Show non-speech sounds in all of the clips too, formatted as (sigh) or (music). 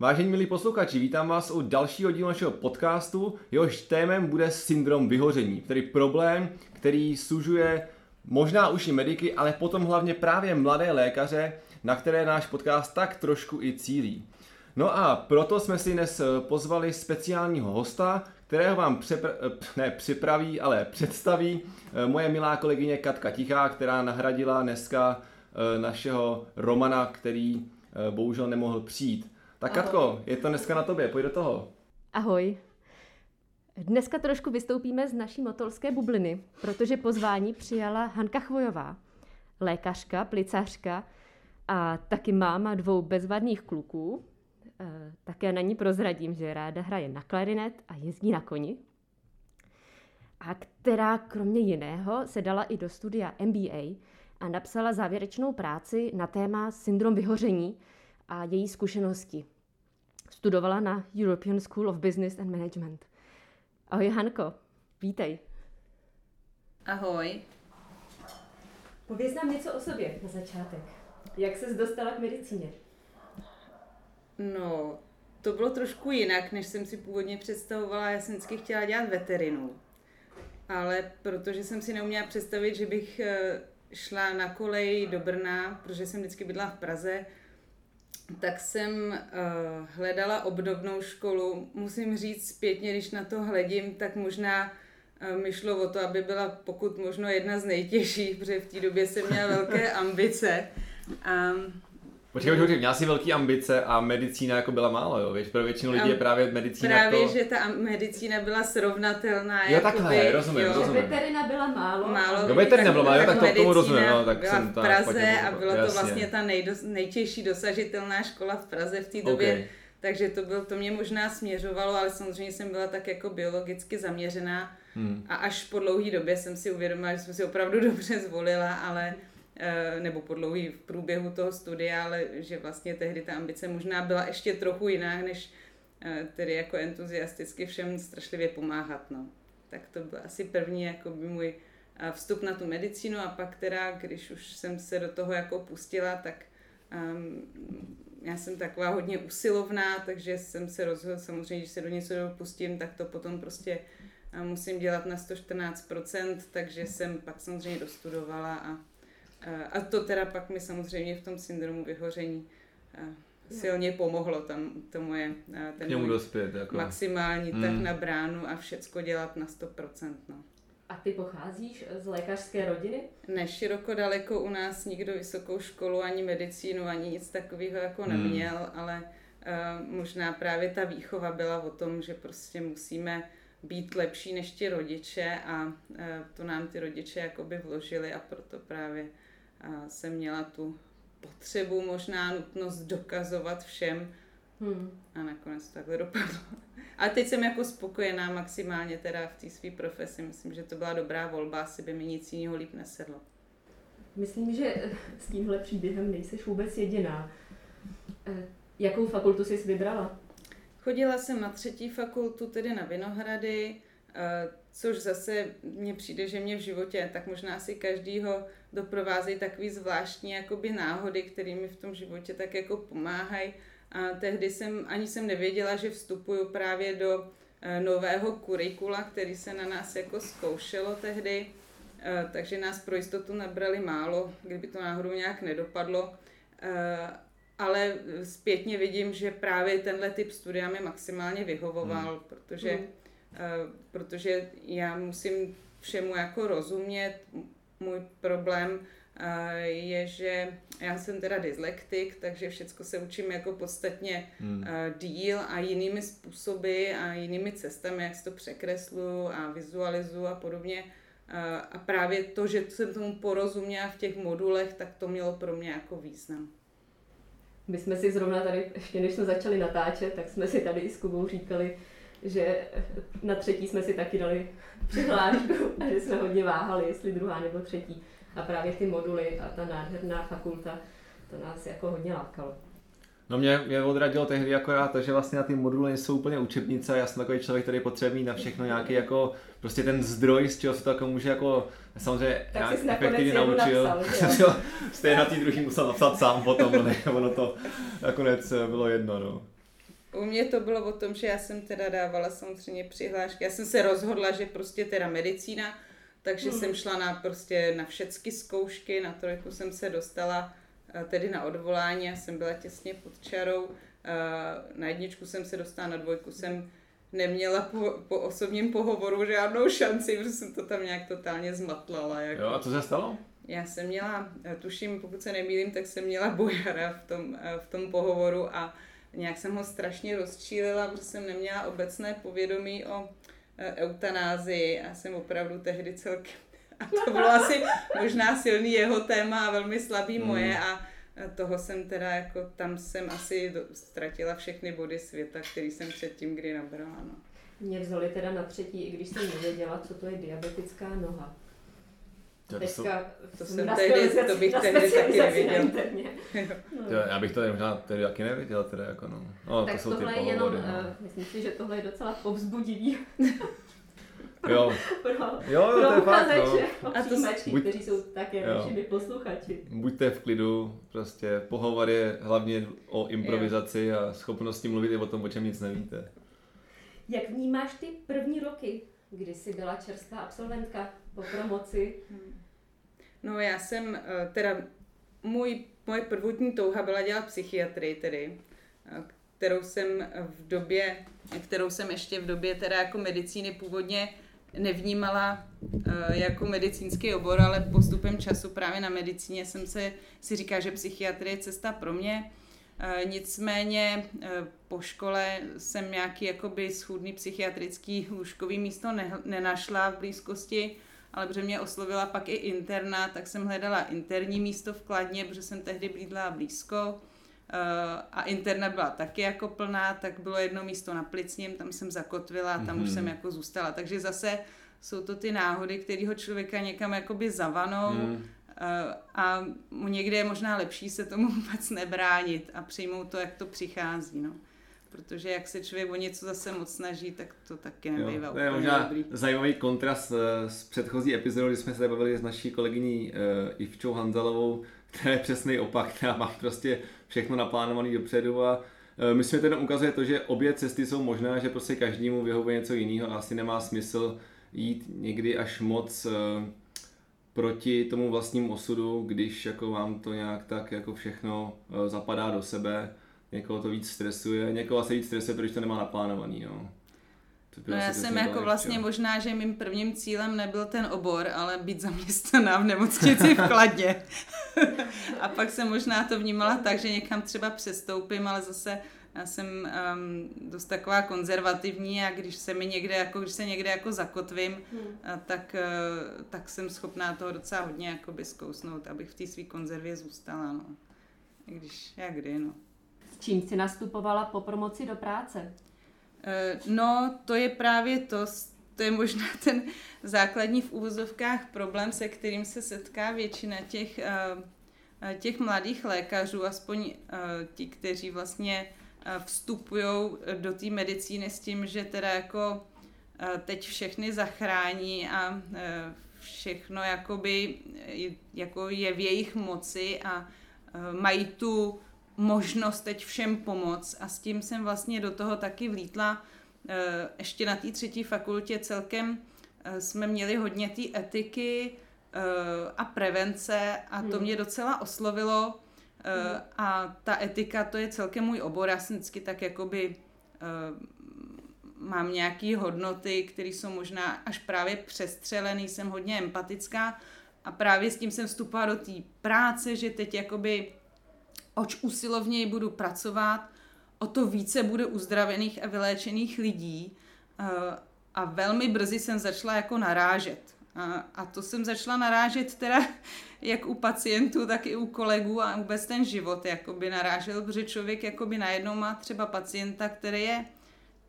Vážení milí posluchači, vítám vás u dalšího dílu našeho podcastu. Jehož témem bude syndrom vyhoření, tedy problém, který sužuje možná už i mediky, ale potom hlavně právě mladé lékaře, na které náš podcast tak trošku i cílí. No a proto jsme si dnes pozvali speciálního hosta, kterého vám přepr- ne, připraví, ale představí eh, moje milá kolegyně Katka Tichá, která nahradila dneska eh, našeho Romana, který eh, bohužel nemohl přijít. Tak Katko, je to dneska na tobě, pojď do toho. Ahoj. Dneska trošku vystoupíme z naší motolské bubliny, protože pozvání přijala Hanka Chvojová, lékařka, plicařka a taky máma dvou bezvadných kluků. E, také na ní prozradím, že ráda hraje na klarinet a jezdí na koni. A která kromě jiného se dala i do studia MBA a napsala závěrečnou práci na téma syndrom vyhoření a její zkušenosti. Studovala na European School of Business and Management. Ahoj Hanko, vítej. Ahoj. Pověz nám něco o sobě na začátek. Jak ses dostala k medicíně? No, to bylo trošku jinak, než jsem si původně představovala. Já jsem vždycky chtěla dělat veterinu. Ale protože jsem si neuměla představit, že bych eh, šla na kolej do Brna, protože jsem vždycky bydla v Praze, tak jsem uh, hledala obdobnou školu. Musím říct zpětně, když na to hledím, tak možná uh, mi šlo o to, aby byla pokud možno jedna z nejtěžších, protože v té době jsem měla velké ambice. Um, Počkej, počkej, měla jsi velké ambice a medicína jako byla málo, jo? Víš, pro většinu lidí je právě medicína Právě, to... že ta medicína byla srovnatelná. Jo, takhle, jakoby, rozumím, jo, rozumím. Veterina byla málo. Málo. Jo, veterina byla málo, jo, tak to tomu rozumím, no, tak byla jsem v tam Praze a byla to jasně. vlastně ta nejdos, nejtěžší dosažitelná škola v Praze v té době. Okay. Takže to, byl, to mě možná směřovalo, ale samozřejmě jsem byla tak jako biologicky zaměřená. Hmm. A až po dlouhé době jsem si uvědomila, že jsem si opravdu dobře zvolila, ale nebo po dlouhý v průběhu toho studia, ale že vlastně tehdy ta ambice možná byla ještě trochu jiná, než eh, tedy jako entuziasticky všem strašlivě pomáhat. No. Tak to byl asi první jako by můj eh, vstup na tu medicínu a pak teda, když už jsem se do toho jako pustila, tak um, já jsem taková hodně usilovná, takže jsem se rozhodla, samozřejmě, když se do něco dopustím, tak to potom prostě musím dělat na 114%, takže jsem pak samozřejmě dostudovala a, a to teda pak mi samozřejmě v tom syndromu vyhoření silně pomohlo tam to moje, ten můj dospět, jako. maximální Mm. tak na bránu a všecko dělat na 100%. No. A ty pocházíš z lékařské rodiny? Ne, široko daleko u nás nikdo vysokou školu, ani medicínu, ani nic takového jako Hmm. neměl, ale uh, možná právě ta výchova byla o tom, že prostě musíme být lepší než ti rodiče a uh, to nám ty rodiče jakoby vložili a proto právě uh, jsem měla tu potřebu, možná nutnost dokazovat všem Hmm. a nakonec to takhle dopadlo. Ale teď jsem jako spokojená maximálně teda v té své profesi. Myslím, že to byla dobrá volba, asi by mi nic jiného líp nesedlo. Myslím, že s tímhle příběhem nejseš vůbec jediná. Eh, Jakou fakultu jsi vybrala? Chodila jsem na třetí fakultu, tedy na Vinohrady, eh, což zase mně přijde, že mě v životě, tak možná asi každýho doprovázejí takový zvláštní jakoby náhody, které mi v tom životě tak jako pomáhají. A tehdy jsem, ani jsem nevěděla, že vstupuju právě do eh, nového kurikula, který se na nás jako zkoušelo tehdy, Eh, takže nás pro jistotu nabrali málo, kdyby to náhodou nějak nedopadlo. Eh, ale zpětně vidím, že právě tenhle typ studia mi maximálně vyhovoval, Hmm. protože, Hmm. Eh, protože já musím všemu jako rozumět. Můj problém je, že já jsem teda dyslektik, takže všechno se učím jako podstatně hmm. díl a jinými způsoby a jinými cestami, jak si to překreslu a vizualizuju a podobně. A právě to, že jsem tomu porozuměla v těch modulech, tak to mělo pro mě jako význam. My jsme si zrovna tady, ještě než jsme začali natáčet, tak jsme si tady s Kubou říkali, že na třetí jsme si taky dali přihlášku a že jsme hodně váhali, jestli druhá nebo třetí. A právě ty moduly a ta nádherná fakulta, to nás jako hodně lákalo. No mě, mě odradilo tehdy akorát to, že vlastně na ty moduly nejsou úplně učebnice, já jsem takový člověk, který potřebuje na všechno nějaký jako, prostě ten zdroj, z čeho se to jako může jako, samozřejmě tak efektivně naučil. Napsal, (laughs) Stejně na tý druhý musel napsat sám potom, (laughs) no, ono to nakonec bylo jedno, no. U mě to bylo o tom, že já jsem teda dávala samozřejmě přihlášky. Já jsem se rozhodla, že prostě teda medicína, takže hmm. jsem šla na prostě na všechny zkoušky, na trojku jsem se dostala eh, tedy na odvolání, já jsem byla těsně pod čarou, eh, na jedničku jsem se dostala, na dvojku jsem neměla po, po osobním pohovoru žádnou šanci, protože jsem to tam nějak totálně zmatlala. Jako. Jo, a co se stalo? Já jsem měla, eh, tuším, pokud se nemýlím, tak jsem měla bojara v tom, v tom pohovoru a nějak jsem ho strašně rozčílila, protože jsem neměla obecné povědomí o e, eutanázii a jsem opravdu tehdy celkem a to bylo asi možná silný jeho téma a velmi slabý mm. moje a toho jsem teda jako, tam jsem asi do, ztratila všechny body světa, který jsem předtím kdy nabrala. No. Mě vzali teda na třetí, i když jsem nevěděla, co to je diabetická noha. To, Teďka to, jsem tehdy, to bych tehdy taky nevěděl. (laughs) no. já bych to možná tehdy taky nevěděl, teda jako no. no tak to jsou tohle ty je jenom, no. uh, myslím si, že tohle je docela povzbudivý. (laughs) pro, jo. pro, jo, pro to je fakt, no. A to buď, kteří jsou také našimi posluchači. Buďte v klidu, prostě pohovor je hlavně o improvizaci jo. a schopnosti mluvit i o tom, o čem nic nevíte. Jak vnímáš ty první roky, kdy jsi byla čerstvá absolventka po promoci? Hmm. No já jsem, eh, teda můj, moje prvotní touha byla dělat psychiatrii tedy, eh, kterou jsem v době, kterou jsem ještě v době teda jako medicíny původně nevnímala eh, jako medicínský obor, ale postupem času právě na medicíně jsem se si říká, že psychiatrie je cesta pro mě. Nicméně po škole jsem nějaký jakoby schůdný psychiatrický lůžkový místo ne, nenašla v blízkosti ale protože mě oslovila pak i interna, tak jsem hledala interní místo v Kladně, protože jsem tehdy blídla blízko eh, a interna byla taky jako plná, tak bylo jedno místo na Plicním, tam jsem zakotvila a tam mm-hmm. už jsem mhm. jako zůstala. Takže zase jsou to ty náhody, které ho člověka někam jakoby zavanou mm. a někde je možná lepší se tomu (laughs) vůbec nebránit a přijmout to, jak to přichází. No protože jak se člověk o něco zase moc snaží, tak to taky nebývá jo, To je možná dobrý. zajímavý kontrast eh, s předchozí epizodou, kdy jsme se bavili s naší kolegyní uh, Ivčou Hanzalovou, která je přesný opak, která má prostě všechno naplánované dopředu a uh, myslím, že to ukazuje to, že obě cesty jsou možné, že prostě každému vyhovuje něco jiného a asi nemá smysl jít někdy až moc proti tomu vlastnímu osudu, když jako vám to nějak tak jako všechno zapadá do sebe někoho to víc stresuje, někoho asi víc stresuje, protože to nemá naplánovaný, no. No já jsem jako vlastně možná, že mým prvním cílem nebyl ten obor, ale být zaměstnaná v nemocnici v Kladně. (laughs) a pak jsem možná to vnímala tak, že někam třeba přestoupím, ale zase já jsem um, dost taková konzervativní a když se mi někde jako, když se někde jako zakotvím, hmm. a, tak, uh, tak jsem schopná toho docela hodně jakoby zkousnout, abych v té své konzervě zůstala, no. Když, jak kdy, no čím jsi nastupovala po promoci do práce? Eh, no, to je právě to, to je možná (laughs) ten základní v úvozovkách problém, se kterým se setká většina těch, eh, eh, těch mladých lékařů, aspoň ti, kteří vlastně vstupují do té medicíny s tím, že teda jako teď všechny zachrání a všechno jakoby jako je v jejich moci a mají tu možnost teď všem pomoct a s tím jsem vlastně do toho taky vlítla. Eh, ještě na té třetí fakultě celkem eh, jsme měli hodně té etiky eh, a prevence a to hmm. mě docela oslovilo hmm. a ta etika to je celkem můj obor, já jsem vždycky tak jakoby mám nějaké hodnoty, které jsou možná až právě přestřelený, jsem hodně empatická a právě s tím jsem vstupala do té práce, že teď jakoby oč usilovněji budu pracovat, o to více bude uzdravených a vyléčených lidí eh, a velmi brzy jsem začala jako narážet. A, a to jsem začala narážet teda (laughs) jak u pacientů, tak i u kolegů a vůbec ten život jakoby narážel, protože člověk jakoby najednou má třeba pacienta, který je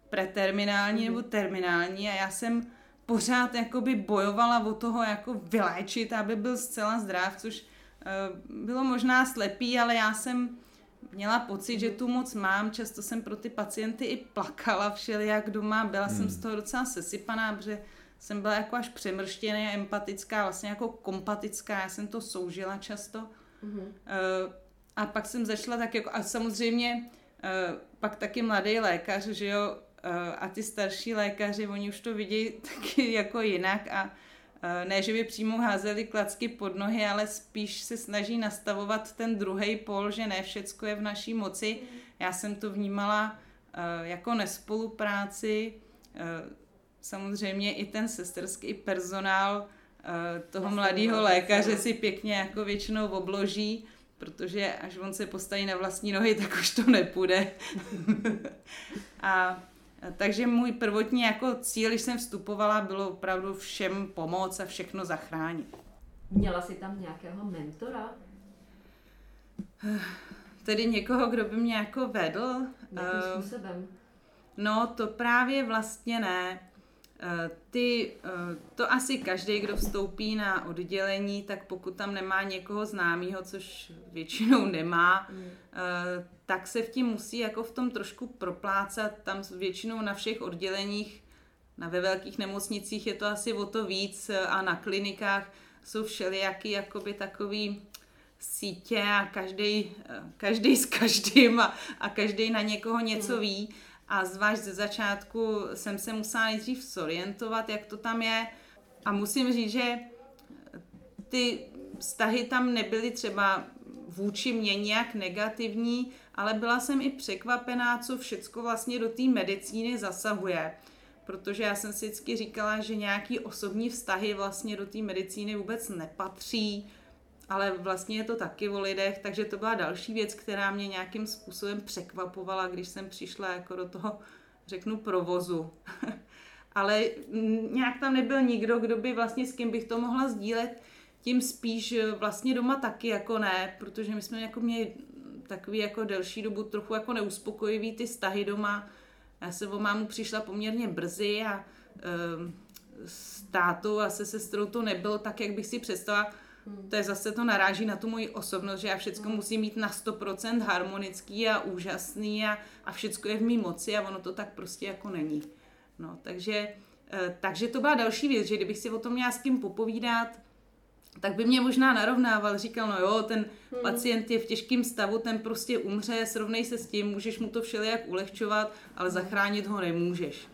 preterminální nebo terminální a já jsem pořád jakoby bojovala o toho jako vyléčit, aby byl zcela zdrav, což bylo možná slepý, ale já jsem měla pocit, že tu moc mám, často jsem pro ty pacienty i plakala všelijak doma, byla hmm. jsem z toho docela sesypaná, protože jsem byla jako až přemrštěná, empatická, vlastně jako kompatická, já jsem to soužila často. Mm-hmm. Uh, a pak jsem začala tak jako, a samozřejmě uh, pak taky mladý lékař, že jo, a ty starší lékaři, oni už to vidí (laughs) taky jako jinak a ne, že by přímo házeli klacky pod nohy, ale spíš se snaží nastavovat ten druhý pol, že ne všecko je v naší moci. Já jsem to vnímala uh, jako nespolupráci, uh, samozřejmě i ten sesterský personál toho mladého lékaře si pěkně jako většinou obloží, protože až on se postaví na vlastní nohy, tak už to nepůjde. (laughs) a takže můj prvotní jako cíl, když jsem vstupovala, bylo opravdu všem pomoct a všechno zachránit. Měla jsi tam nějakého mentora? Tedy někoho, kdo by mě jako vedl? Jakým uh, způsobem? No, to právě vlastně ne. Eh, ty, eh, to asi každý, kdo vstoupí na oddělení, tak pokud tam nemá někoho známého, což většinou nemá, mm. tak se v tím musí jako v tom trošku proplácat. Tam většinou na všech odděleních, na ve velkých nemocnicích je to asi o to víc a na klinikách jsou všelijaký jakoby takový sítě a každý, každý s každým a, a každý na někoho něco mm. ví. A zvlášť ze začátku jsem se musela nejdřív zorientovat, jak to tam je. A musím říct, že ty vztahy tam nebyly třeba vůči mě nějak negativní, ale byla jsem i překvapená, co všecko vlastně do té medicíny zasahuje. Protože já jsem si vždycky říkala, že nějaký osobní vztahy vlastně do té medicíny vůbec nepatří, ale vlastně je to taky o lidech, takže to byla další věc, která mě nějakým způsobem překvapovala, když jsem přišla jako do toho, řeknu, provozu. (laughs) ale nějak tam nebyl nikdo, kdo by vlastně s kým bych to mohla sdílet, tím spíš vlastně doma taky jako ne, protože my jsme jako měli takový jako delší dobu trochu jako neuspokojivý ty vztahy doma. Já jsem o mámu přišla poměrně brzy a e, s tátou a se sestrou to nebylo tak, jak bych si představila to je zase to naráží na tu moji osobnost, že já všechno musím mít na 100% harmonický a úžasný a, a všechno je v mý moci a ono to tak prostě jako není. No, takže, eh, takže to byla další věc, že kdybych si o tom měla s kým popovídat, tak by mě možná narovnával, říkal, no jo, ten hmm. pacient je v těžkém stavu, ten prostě umře, srovnej se s tím, můžeš mu to všelijak ulehčovat, ale zachránit ho nemůžeš.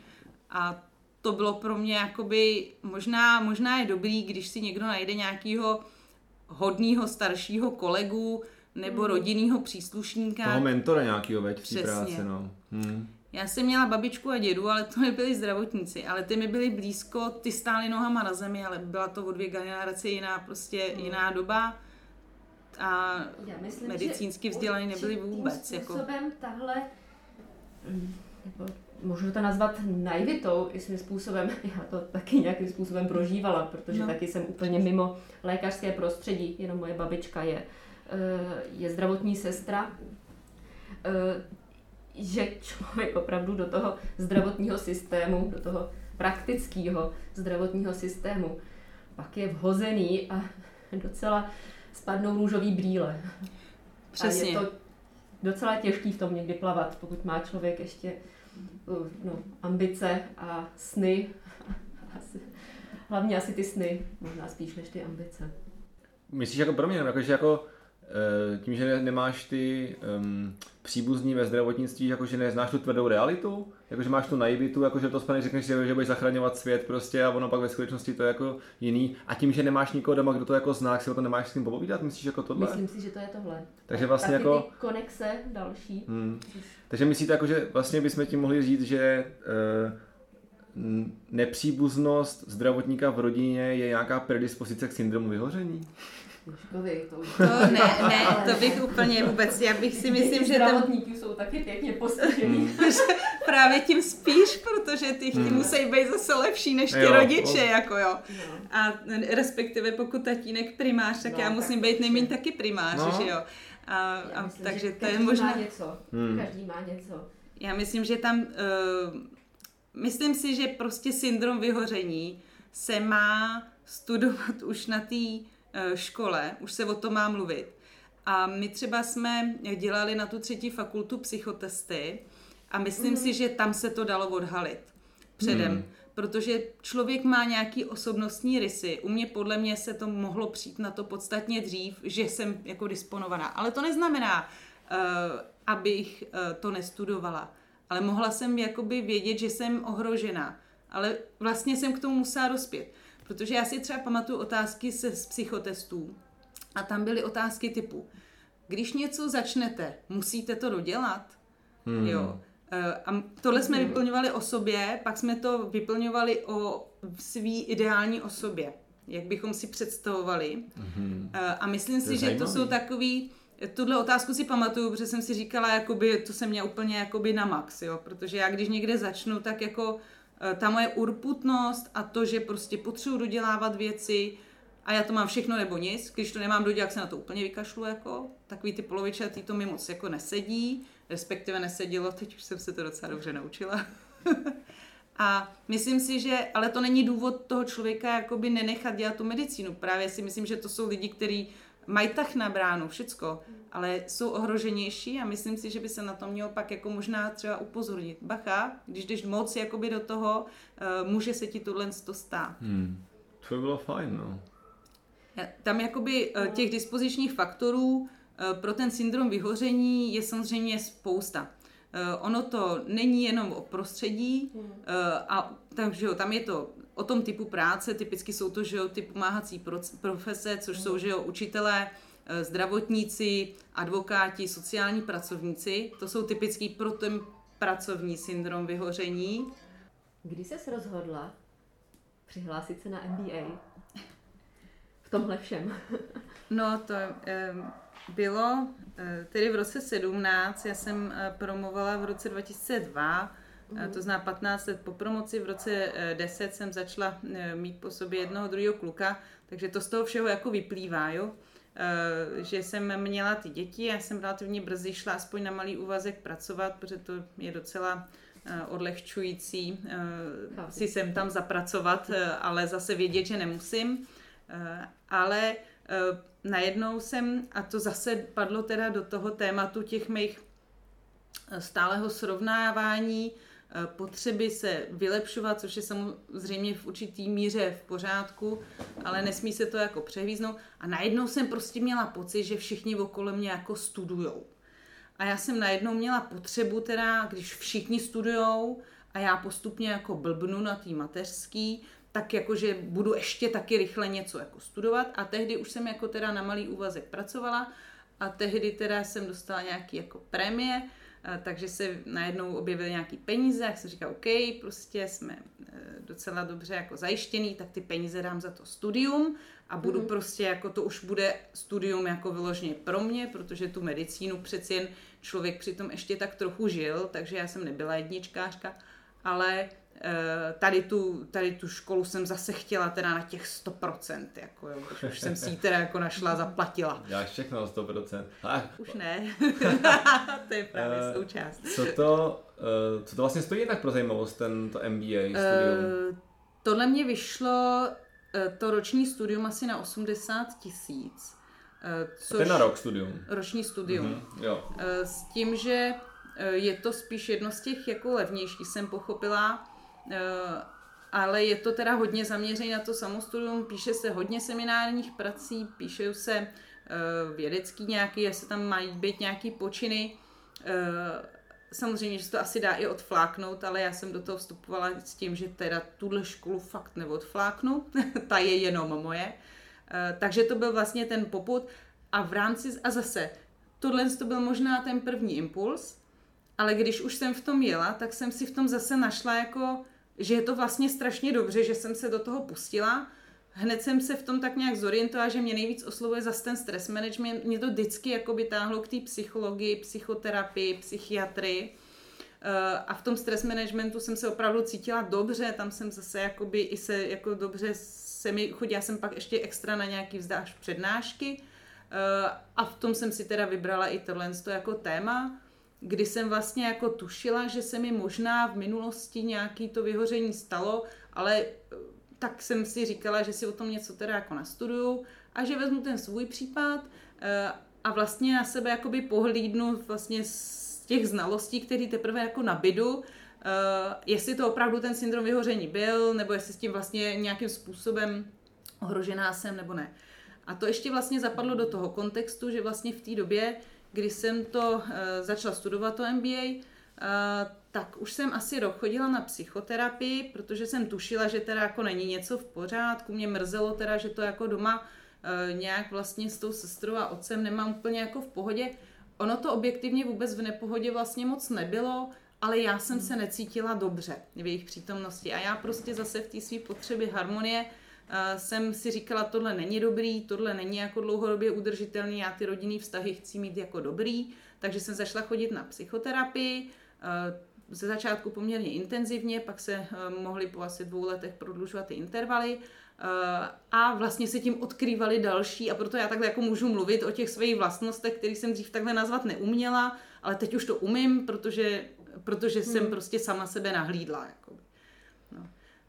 A to bylo pro mě jakoby, možná, možná je dobrý, když si někdo najde nějakýho hodného staršího kolegu nebo mm. rodinného příslušníka. Toho mentora nějakého veď v té práci, no. Hmm. Já jsem měla babičku a dědu, ale to nebyli zdravotníci, ale ty mi byli blízko, ty stály nohama na zemi, ale byla to o dvě generace jiná, prostě mm. jiná doba a Já myslím, medicínsky vzdělaný nebyli vůbec. Jako- způsobem jako... tahle, jako můžu to nazvat naivitou i svým způsobem. (laughs) Já to taky nějakým způsobem prožívala, protože no. taky jsem úplně mimo lékařské prostředí, jenom moje babička je, eh, je zdravotní sestra. Eh, že člověk opravdu do toho zdravotního systému, do toho praktického zdravotního systému, pak je vhozený a (laughs) docela spadnou růžový brýle. Přesně. A je to docela těžký v tom někdy plavat, pokud má člověk ještě no, ambice a sny. (laughs) Asi, hlavně asi ty sny, možná spíš než ty ambice. Myslíš jako pro mě, jako, že jako eh, tím, že nemáš ty um, příbuzní ve zdravotnictví, jakože neznáš tu tvrdou realitu, jakože máš tu naivitu, jakože to spadne, řekneš, že budeš zachraňovat svět prostě a ono pak ve skutečnosti to je jako jiný. A tím, že nemáš nikoho doma, kdo to jako zná, si o to nemáš s tím popovídat, myslíš jako tohle? Myslím si, že to je tohle. Takže vlastně jako... Ty konexe další. Hmm. Takže myslíte jako, že vlastně bychom tím mohli říct, že uh, nepříbuznost zdravotníka v rodině je nějaká predispozice k syndromu vyhoření? To už... To ne, ne, to bych úplně vůbec, já bych si myslím, že tam Zdravotníky jsou taky pěkně postižený. Hmm. (laughs) právě tím spíš, protože ty hmm. musí být zase lepší než ty Jo, rodiče, o- jako jo. No. A respektive pokud tatínek primář, tak No, já tak musím být nejméně taky primář, No. že jo. A, Já a, myslím, takže že to je každý možná... Má něco. Hmm. Každý má něco. Já myslím, že tam, uh, myslím si, že prostě syndrom vyhoření se má studovat už na té uh, škole, už se o tom má mluvit. A my třeba jsme dělali na tu třetí fakultu psychotesty a myslím mm. si, že tam se to dalo odhalit předem. Hmm. Protože člověk má nějaký osobnostní rysy. U mě podle mě se to mohlo přijít na to podstatně dřív, že jsem jako disponovaná. Ale to neznamená, uh, abych uh, to nestudovala. Ale mohla jsem jakoby vědět, že jsem ohrožená. Ale vlastně jsem k tomu musela dospět. Protože já si třeba pamatuju otázky se z psychotestů a tam byly otázky typu, když něco začnete, musíte to dodělat? Hmm. Jo. Eh, A tohle jsme vyplňovali o sobě, pak jsme to vyplňovali o svý ideální osobě, jak bychom si představovali. Eh, A myslím To si, že to jsou takový, tuhle otázku si pamatuju, protože jsem si říkala, jakoby, to se mě úplně jakoby na max, jo, protože já když někde začnu, tak jako eh, ta moje urputnost a to, že prostě potřebuji dodělávat věci a já to mám všechno nebo nic, když to nemám dodělat, se na to úplně vykašlu, jako, takový ty polovičatý to mi moc jako nesedí, respektive nesedělo, teď už jsem se to docela dobře naučila. (laughs) A myslím si, že, ale to není důvod toho člověka jakoby nenechat dělat tu medicínu. Právě si myslím, že to jsou lidi, kteří mají tak na bránu všecko, ale jsou ohroženější a myslím si, že by se na to mělo pak jako možná třeba upozornit. Bacha, když jdeš moc jakoby do toho, eh, může se ti tohle to stát. Hmm. To by bylo fajn, no. Tam jakoby eh, těch dispozičních faktorů eh, pro ten syndrom vyhoření je samozřejmě spousta. Eh, Ono to není jenom o prostředí, eh, a takže jo, tam je to o tom typu práce, typicky jsou to, že jo, ty pomáhací profese, což jsou, že jo, učitelé, eh, zdravotníci, advokáti, sociální pracovníci, to jsou typický pro ten pracovní syndrom vyhoření. Kdy ses rozhodla přihlásit se na MBA? V tomhle všem. No, to eh, bylo eh, tedy v roce 17, já jsem eh, promovala v roce 2002, eh, to zná 15 let po promoci, v roce eh, 10 jsem začala mít po sobě jednoho druhého kluka, takže to z toho všeho jako vyplývá, jo. Že jsem měla ty děti, já jsem relativně brzy šla aspoň na malý úvazek pracovat, protože to je docela eh, odlehčující eh, si sem tam zapracovat, ale zase vědět, že nemusím. Ale najednou jsem, a to zase padlo teda do toho tématu těch mých eh, stáleho srovnávání, eh, potřeby se vylepšovat, což je samozřejmě v určitý míře v pořádku, ale nesmí se to jako převíznout. A najednou jsem prostě měla pocit, že všichni okolo mě jako studujou. A já jsem najednou měla potřebu teda, když všichni studujou a já postupně jako blbnu na tý mateřský, tak jakože budu ještě taky rychle něco jako studovat a tehdy už jsem jako teda na malý úvazek pracovala a tehdy teda jsem dostala nějaký jako prémie, eh, takže se najednou objevily nějaký peníze, jak jsem říkala, OK, prostě jsme eh, docela dobře jako zajištěný, tak ty peníze dám za to studium a budu mm. prostě jako to už bude studium jako vyloženě pro mě, protože tu medicínu přeci jen člověk přitom ještě tak trochu žil, takže já jsem nebyla jedničkářka, ale tady tu, tady tu školu jsem zase chtěla teda na těch 100%, jako jo, už jsem si ji teda jako našla, zaplatila. Děláš všechno na 100%. A, Už ne, (laughs) to je právě Eh, součást. co to, uh, co to vlastně stojí tak pro zajímavost, ten, to MBA studium? Eh, tohle mě vyšlo, eh, to roční studium asi na 80 tisíc. eh, To je na rok studium. Roční studium. Mhm, jo. Eh, S tím, že eh, je to spíš jedno z těch jako levnějších, jsem pochopila, eh, ale je to teda hodně zaměřené na to samostudium, píše se hodně seminárních prací, píšou se eh, vědecký nějaký, jestli tam mají být nějaký počiny. Eh, Samozřejmě, že se to asi dá i odfláknout, ale já jsem do toho vstupovala s tím, že teda tuhle školu fakt neodfláknu, (laughs) ta je jenom moje. Eh, Takže to byl vlastně ten poput a v rámci, a zase, tohle to byl možná ten první impuls, ale když už jsem v tom jela, tak jsem si v tom zase našla jako že je to vlastně strašně dobře, že jsem se do toho pustila. Hned jsem se v tom tak nějak zorientovala, že mě nejvíc oslovuje zase ten stres management. Mě to vždycky jako by táhlo k té psychologii, psychoterapii, psychiatrii. Eh, a v tom stres managementu jsem se opravdu cítila dobře, tam jsem zase jakoby i se jako dobře se mi, chodila jsem pak ještě extra na nějaký vzdáš přednášky eh, a v tom jsem si teda vybrala i tohle jako téma kdy jsem vlastně jako tušila, že se mi možná v minulosti nějaký to vyhoření stalo, ale eh, tak jsem si říkala, že si o tom něco teda jako nastuduju a že vezmu ten svůj případ eh, a vlastně na sebe jakoby pohlídnu vlastně z těch znalostí, které teprve jako nabidu, eh, jestli to opravdu ten syndrom vyhoření byl, nebo jestli s tím vlastně nějakým způsobem ohrožená jsem, nebo ne. A to ještě vlastně zapadlo do toho kontextu, že vlastně v té době kdy jsem to uh, začala studovat, to MBA, uh, eh, tak už jsem asi rok chodila na psychoterapii, protože jsem tušila, že teda jako není něco v pořádku. Mě mrzelo teda, že to jako doma uh, nějak vlastně s tou sestrou a otcem nemám úplně jako v pohodě. Ono to objektivně vůbec v nepohodě vlastně moc nebylo, ale já jsem se necítila dobře v jejich přítomnosti. A já prostě zase v té své potřeby harmonie jsem si říkala, tohle není dobrý, tohle není jako dlouhodobě udržitelný, já ty rodinný vztahy chci mít jako dobrý, takže jsem zašla chodit na psychoterapii, ze začátku poměrně intenzivně, pak se mohly po asi dvou letech prodlužovat ty intervaly a vlastně se tím odkrývaly další a proto já takhle jako můžu mluvit o těch svých vlastnostech, které jsem dřív takhle nazvat neuměla, ale teď už to umím, protože, protože hmm. jsem prostě sama sebe nahlídla. Jako.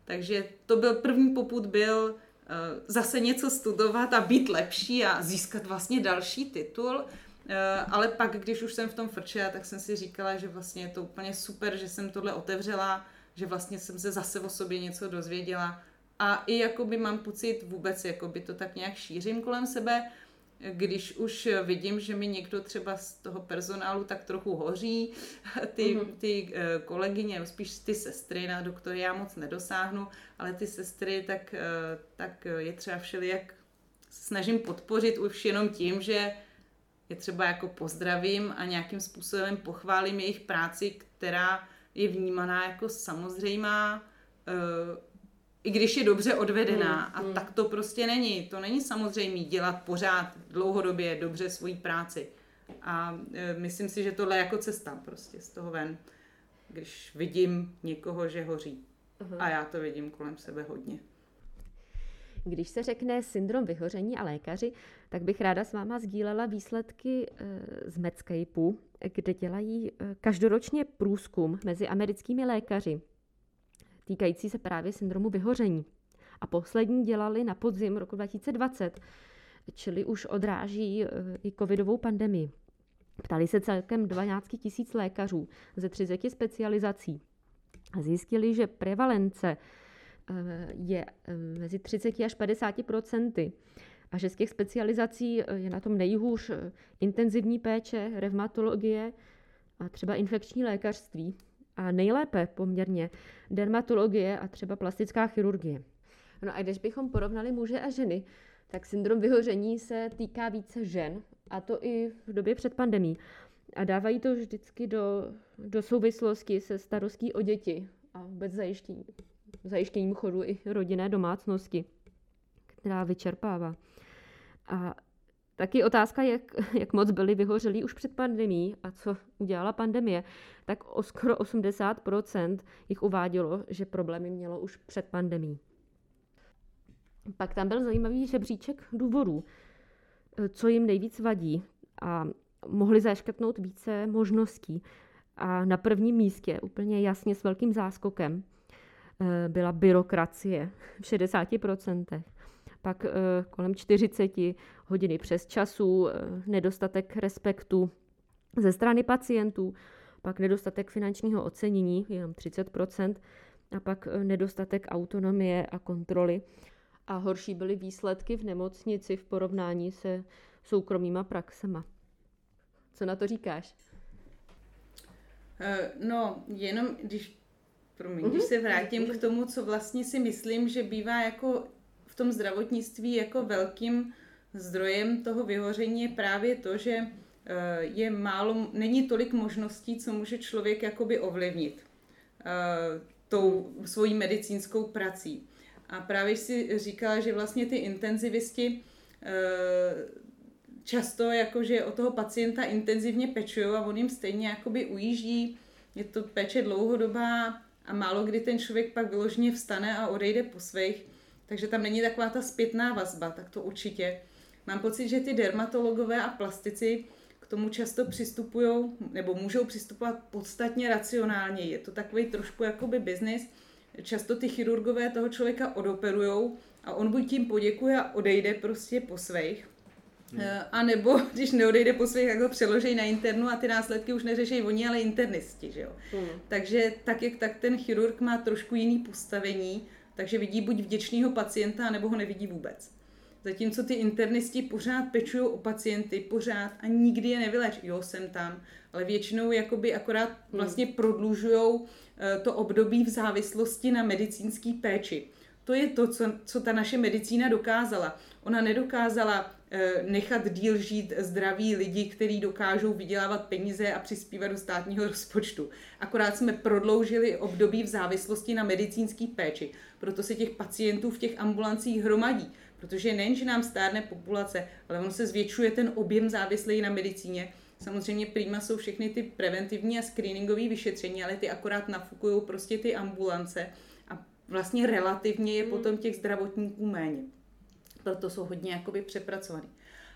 Takže to byl první poput byl uh, zase něco studovat a být lepší a získat vlastně další titul. Uh, ale pak, když už jsem v tom frčela, tak jsem si říkala, že vlastně je to úplně super, že jsem tohle otevřela, že vlastně jsem se zase o sobě něco dozvěděla a i jakoby mám pocit vůbec, jakoby to tak nějak šířím kolem sebe, když už vidím, že mi někdo třeba z toho personálu tak trochu hoří, (laughs) ty, mm-hmm. ty eh, kolegyně, spíš ty sestry, na doktory já moc nedosáhnu, ale ty sestry, tak, eh, tak je třeba všelijak snažím podpořit už jenom tím, že je třeba jako pozdravím a nějakým způsobem pochválím jejich práci, která je vnímaná jako samozřejmá, eh, i když je dobře odvedená. Hmm, a hmm. tak to prostě není. To není samozřejmé dělat pořád dlouhodobě dobře svoji práci. A e, myslím si, že tohle je jako cesta prostě z toho ven. Když vidím někoho, že hoří. Uh-huh. A já to vidím kolem sebe hodně. Když se řekne syndrom vyhoření a lékaři, tak bych ráda s váma sdílela výsledky e, z Medscapeu, kde dělají e, každoročně průzkum mezi americkými lékaři týkající se právě syndromu vyhoření. A poslední dělali na podzim roku 2020, čili už odráží e, i covidovou pandemii. Ptali se celkem 12 tisíc lékařů ze 30 specializací a zjistili, že prevalence e, je e, mezi 30 až 50 procenty a že z těch specializací je na tom nejhůř intenzivní péče, revmatologie a třeba infekční lékařství a nejlépe poměrně dermatologie a třeba plastická chirurgie. No a když bychom porovnali muže a ženy, tak syndrom vyhoření se týká více žen, a to i v době před pandemí. A dávají to vždycky do, do souvislosti se starostí o děti a vůbec zajištění, zajištěním chodu i rodinné domácnosti, která vyčerpává. A Taky otázka, jak, (laughs) jak moc byli vyhořelí už před pandemí a co udělala pandemie, tak o skoro 80% jich uvádělo, že problémy mělo už před pandemí. Pak tam byl zajímavý žebříček důvodů, co jim nejvíc vadí a mohli zaškrtnout více možností. A na prvním místě, úplně jasně s velkým záskokem, eh, byla byrokracie v 60% pak eh, kolem 40 hodiny přes času, eh, nedostatek respektu ze strany pacientů, pak nedostatek finančního ocenění, jenom 30 a pak eh, nedostatek autonomie a kontroly. A horší byly výsledky v nemocnici v porovnání se soukromýma praxema. Co na to říkáš? No, jenom když, promiň, když se vrátím k tomu, co vlastně si myslím, že bývá jako tom zdravotnictví jako velkým zdrojem toho vyhoření je právě to, že eh, je málo, není tolik možností, co může člověk jakoby ovlivnit. Eh, tou svojí medicínskou prací. A právě si říkala, že vlastně ty intenzivisti eh, často jakože o toho pacienta intenzivně pečují a on jim stejně jakoby ujíždí. Je to péče dlouhodobá a málo kdy ten člověk pak vyloženě vstane a odejde po svých. Takže tam není taková ta zpětná vazba, tak to určitě. Mám pocit, že ty dermatologové a plastici k tomu často přistupují, nebo můžou přistupovat podstatně racionálně. Je to takový trošku jakoby biznis. Často ty chirurgové toho člověka odoperujou a on buď tím poděkuje a odejde prostě po svých, Hmm. Eh, a nebo (laughs) když neodejde po svých, tak ho přeloží na internu a ty následky už neřeší oni, ale internisti. Že jo? Hmm. Takže tak, jak tak ten chirurg má trošku jiný postavení, takže vidí buď vděčného pacienta, nebo ho nevidí vůbec. Zatímco ty internisti pořád pečují o pacienty, pořád a nikdy je nevylečí. Jo, jsem tam, ale většinou jakoby akorát hmm. vlastně prodlužují eh, to období v závislosti na medicínský péči. To je to, co, co ta naše medicína dokázala. Ona nedokázala Eh, nechat díl žít zdraví lidi, kteří dokážou vydělávat peníze a přispívat do státního (laughs) rozpočtu. Akorát jsme prodloužili období v závislosti na medicínský péči. Proto se těch pacientů v těch ambulancích hromadí. Protože nejen, že nám stárne populace, ale on se zvětšuje ten objem závislý na medicíně. Samozřejmě prima jsou všechny ty preventivní a screeningové vyšetření, ale ty akorát nafukují prostě ty ambulance vlastně relativně je potom těch zdravotníků méně proto jsou hodně jakoby přepracovaný.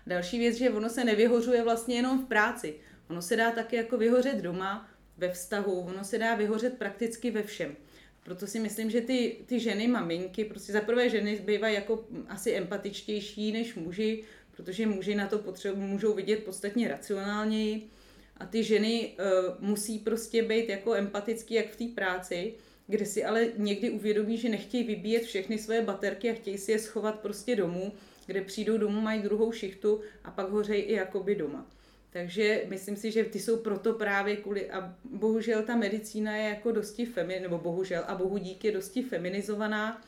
Další věc, že ono se nevyhořuje vlastně jenom v práci. Ono se dá taky jako vyhořet doma, ve vztahu, ono se dá vyhořet prakticky ve všem. Proto si myslím, že ty, ty ženy, maminky, prostě za prvé ženy bývají jako asi empatičtější než muži, protože muži na to potřebu, můžou vidět podstatně racionálněji. A ty ženy uh, musí prostě být jako empatický jak v té práci, kde si ale někdy uvědomí, že nechtějí vybíjet všechny svoje baterky a chtějí si je schovat prostě domů, kde přijdou domů, mají druhou šichtu a pak hořejí i jakoby doma. Takže myslím si, že ty jsou proto právě kvůli, a bohužel ta medicína je jako dosti femin, nebo bohužel a bohu díky dosti feminizovaná,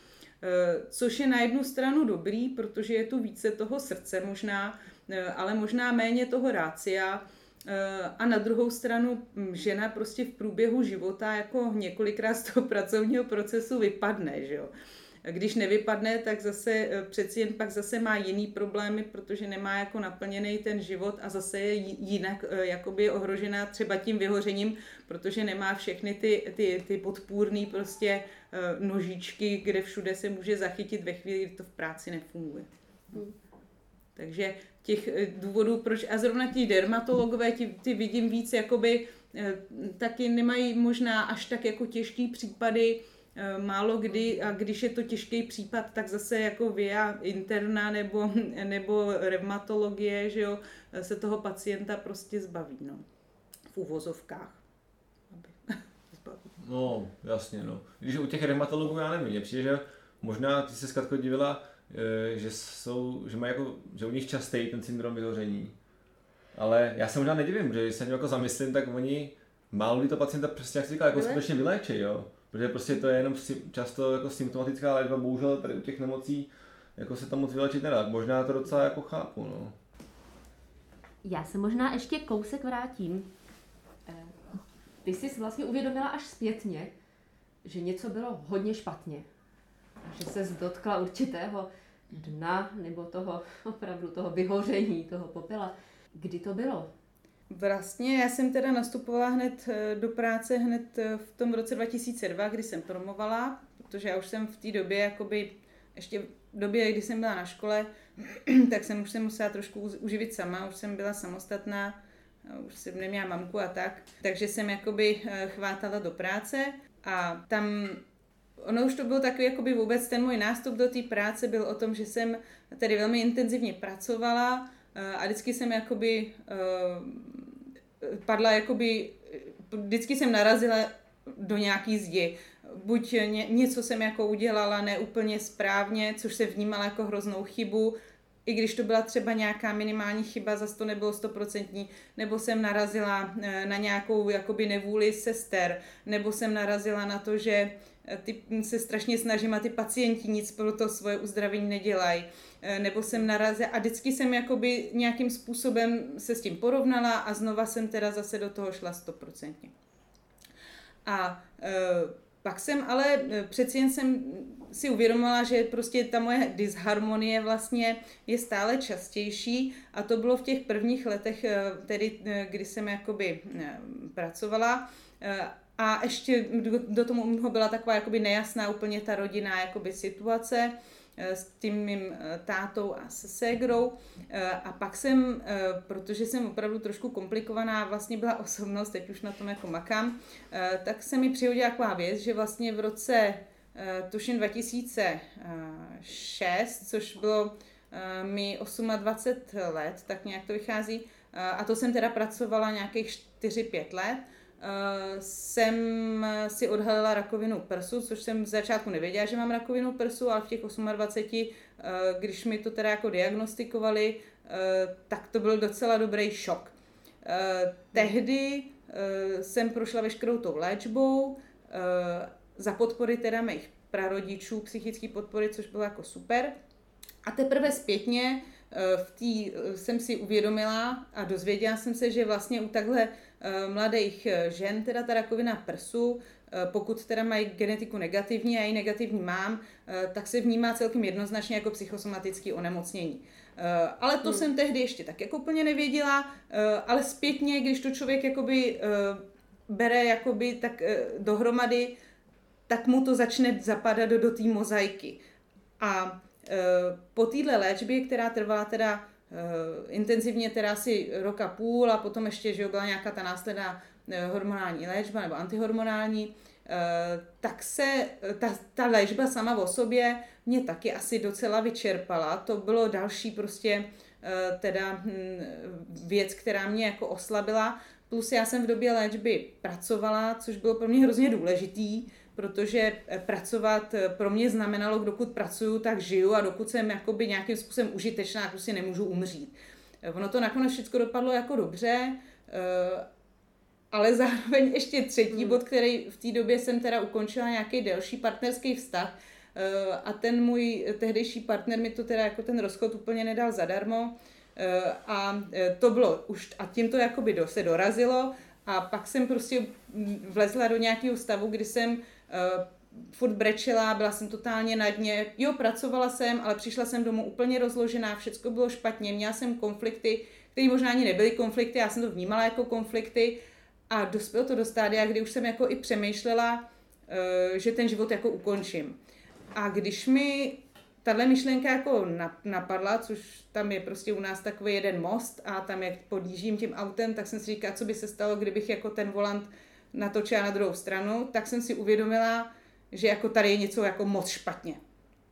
eh, což je na jednu stranu dobrý, protože je tu více toho srdce možná, eh, ale možná méně toho rácia, a na druhou stranu hm, žena prostě v průběhu života jako několikrát z toho (laughs) pracovního procesu vypadne, že jo. Když nevypadne, tak zase eh, přeci jen pak zase má jiný problémy, protože nemá jako naplněný ten život a zase je jinak eh, jakoby ohrožená třeba tím vyhořením, protože nemá všechny ty, ty, ty podpůrné prostě nožičky, kde všude se může zachytit ve chvíli, kdy to v práci nefunguje. Hmm. Takže těch eh, důvodů, proč, a zrovna ti dermatologové, ti, ty vidím víc, jakoby eh, taky nemají možná až tak jako těžký případy, eh, málo kdy, a když je to těžký případ, tak zase jako via interna nebo, (laughs) nebo reumatologie, že jo, se toho pacienta prostě zbaví, no, v uvozovkách. (laughs) No, jasně, no. Když u těch reumatologů já nevím, přijde, že možná ty se zkratko divila, že, jsou, že mají jako, že u nich častý ten syndrom vyhoření. Ale já se možná nedivím, že když se jako zamyslím, tak oni málo to pacienta přesně jak říká, jako Vyle? skutečně vyléčí, jo. Protože prostě to je jenom často jako symptomatická léčba, bohužel tady u těch nemocí jako se tam moc vylečit nedá. Možná to docela jako chápu, no. Já se možná ještě kousek vrátím. Eh, ty jsi vlastně uvědomila až zpětně, že něco bylo hodně špatně. Že se dotkla určitého dna nebo toho opravdu toho vyhoření, toho popela. Kdy to bylo? Vlastně já jsem teda nastupovala hned eh, do práce hned eh, v tom roce 2002, kdy jsem promovala, protože já už jsem v té době, jakoby ještě v době, kdy jsem byla na škole, (clears throat) tak jsem už se musela trošku uživit sama, už jsem byla samostatná, už jsem neměla mamku a tak, takže jsem jakoby eh, chvátala do práce a tam ono už to byl takový, jakoby vůbec ten můj nástup do té práce byl o tom, že jsem tady velmi intenzivně pracovala eh, a vždycky jsem jakoby uh, padla jakoby, vždycky jsem narazila do nějaký zdi. Buď ně, něco jsem jako udělala neúplně správně, což se vnímala jako hroznou chybu, i když to byla třeba nějaká minimální chyba, zase to nebylo stoprocentní, nebo jsem narazila eh, na nějakou jakoby nevůli sester, nebo jsem narazila na to, že Eh, ty se strašně snažím a ty pacienti nic pro to svoje uzdravení nedělají. Eh, nebo jsem narazila a vždycky jsem jakoby nějakým způsobem se s tím porovnala a znova jsem teda zase do toho šla stoprocentně. A e, pak jsem ale přeci jen jsem si uvědomila, že prostě ta moje disharmonie vlastně je stále častější a to bylo v těch prvních letech, tedy kdy jsem jakoby pracovala a ještě do, tomu byla taková jakoby nejasná úplně ta rodinná jakoby situace eh, s tím mým eh, tátou a se ségrou. Eh, a pak jsem, protože jsem opravdu trošku komplikovaná, vlastně byla osobnost, teď už na tom jako makám, tak se mi přihodila taková věc, že vlastně v roce tuším 2006, což bylo mi 28 let, tak nějak to vychází, a to jsem teda pracovala nějakých 4-5 let, jsem si odhalila rakovinu prsu, což jsem z začátku nevěděla, že mám rakovinu prsu, ale v těch 28, uh, když mi to teda jako diagnostikovali, tak to byl docela dobrý šok. Tehdy jsem prošla veškerou tou léčbou za podpory teda mých prarodičů, psychické podpory, což bylo jako super. A teprve zpětně v tý, jsem si uvědomila a dozvěděla jsem se, že vlastně u takhle Eh, mladých eh, žen, teda ta rakovina prsu, eh, pokud teda mají genetiku negativní, a ji negativní mám, tak se vnímá celkem jednoznačně jako psychosomatické onemocnění. Ale to hmm. jsem tehdy ještě tak jako úplně nevěděla, ale zpětně, když to člověk jakoby bere jakoby tak dohromady, tak mu to začne zapadat do, do té mozaiky. A po téhle léčbě, která trvala teda Eh, intenzivně teda asi roka půl a potom ještě, že byla nějaká ta následná eh, hormonální léčba nebo antihormonální, eh, tak se ta, ta léčba sama o sobě mě taky asi docela vyčerpala. To bylo další prostě teda hm, věc, která mě jako oslabila. Plus já jsem v době léčby pracovala, což bylo pro mě hrozně důležitý, protože eh, pracovat eh, pro mě znamenalo, dokud pracuju, tak žiju a dokud jsem jakoby nějakým způsobem užitečná, tak prostě nemůžu umřít. Eh, ono to nakonec všechno dopadlo jako dobře, ale (laughs) zároveň ještě třetí hmm. bod, který v té době jsem teda ukončila nějaký delší partnerský vztah a ten můj tehdejší partner mi to teda jako ten rozchod úplně nedal zadarmo a to bylo už, a tím to jakoby do, se dorazilo a pak jsem prostě vlezla do nějakého stavu, kdy jsem furt brečela, byla jsem totálně na dně. Jo, pracovala jsem, ale přišla jsem domů úplně rozložená, všechno bylo špatně, měla jsem konflikty, které možná ani nebyly konflikty, já jsem to vnímala jako konflikty a dospělo to do stádia, kdy už jsem jako i přemýšlela, uh, že ten život jako ukončím. A když mi tahle myšlenka jako napadla, což tam je prostě u nás takový jeden most a tam jak podjíždím tím autem, tak jsem si říkala, co by se stalo, kdybych jako ten volant natočila na druhou stranu, tak jsem si uvědomila, že jako tady je něco jako moc špatně.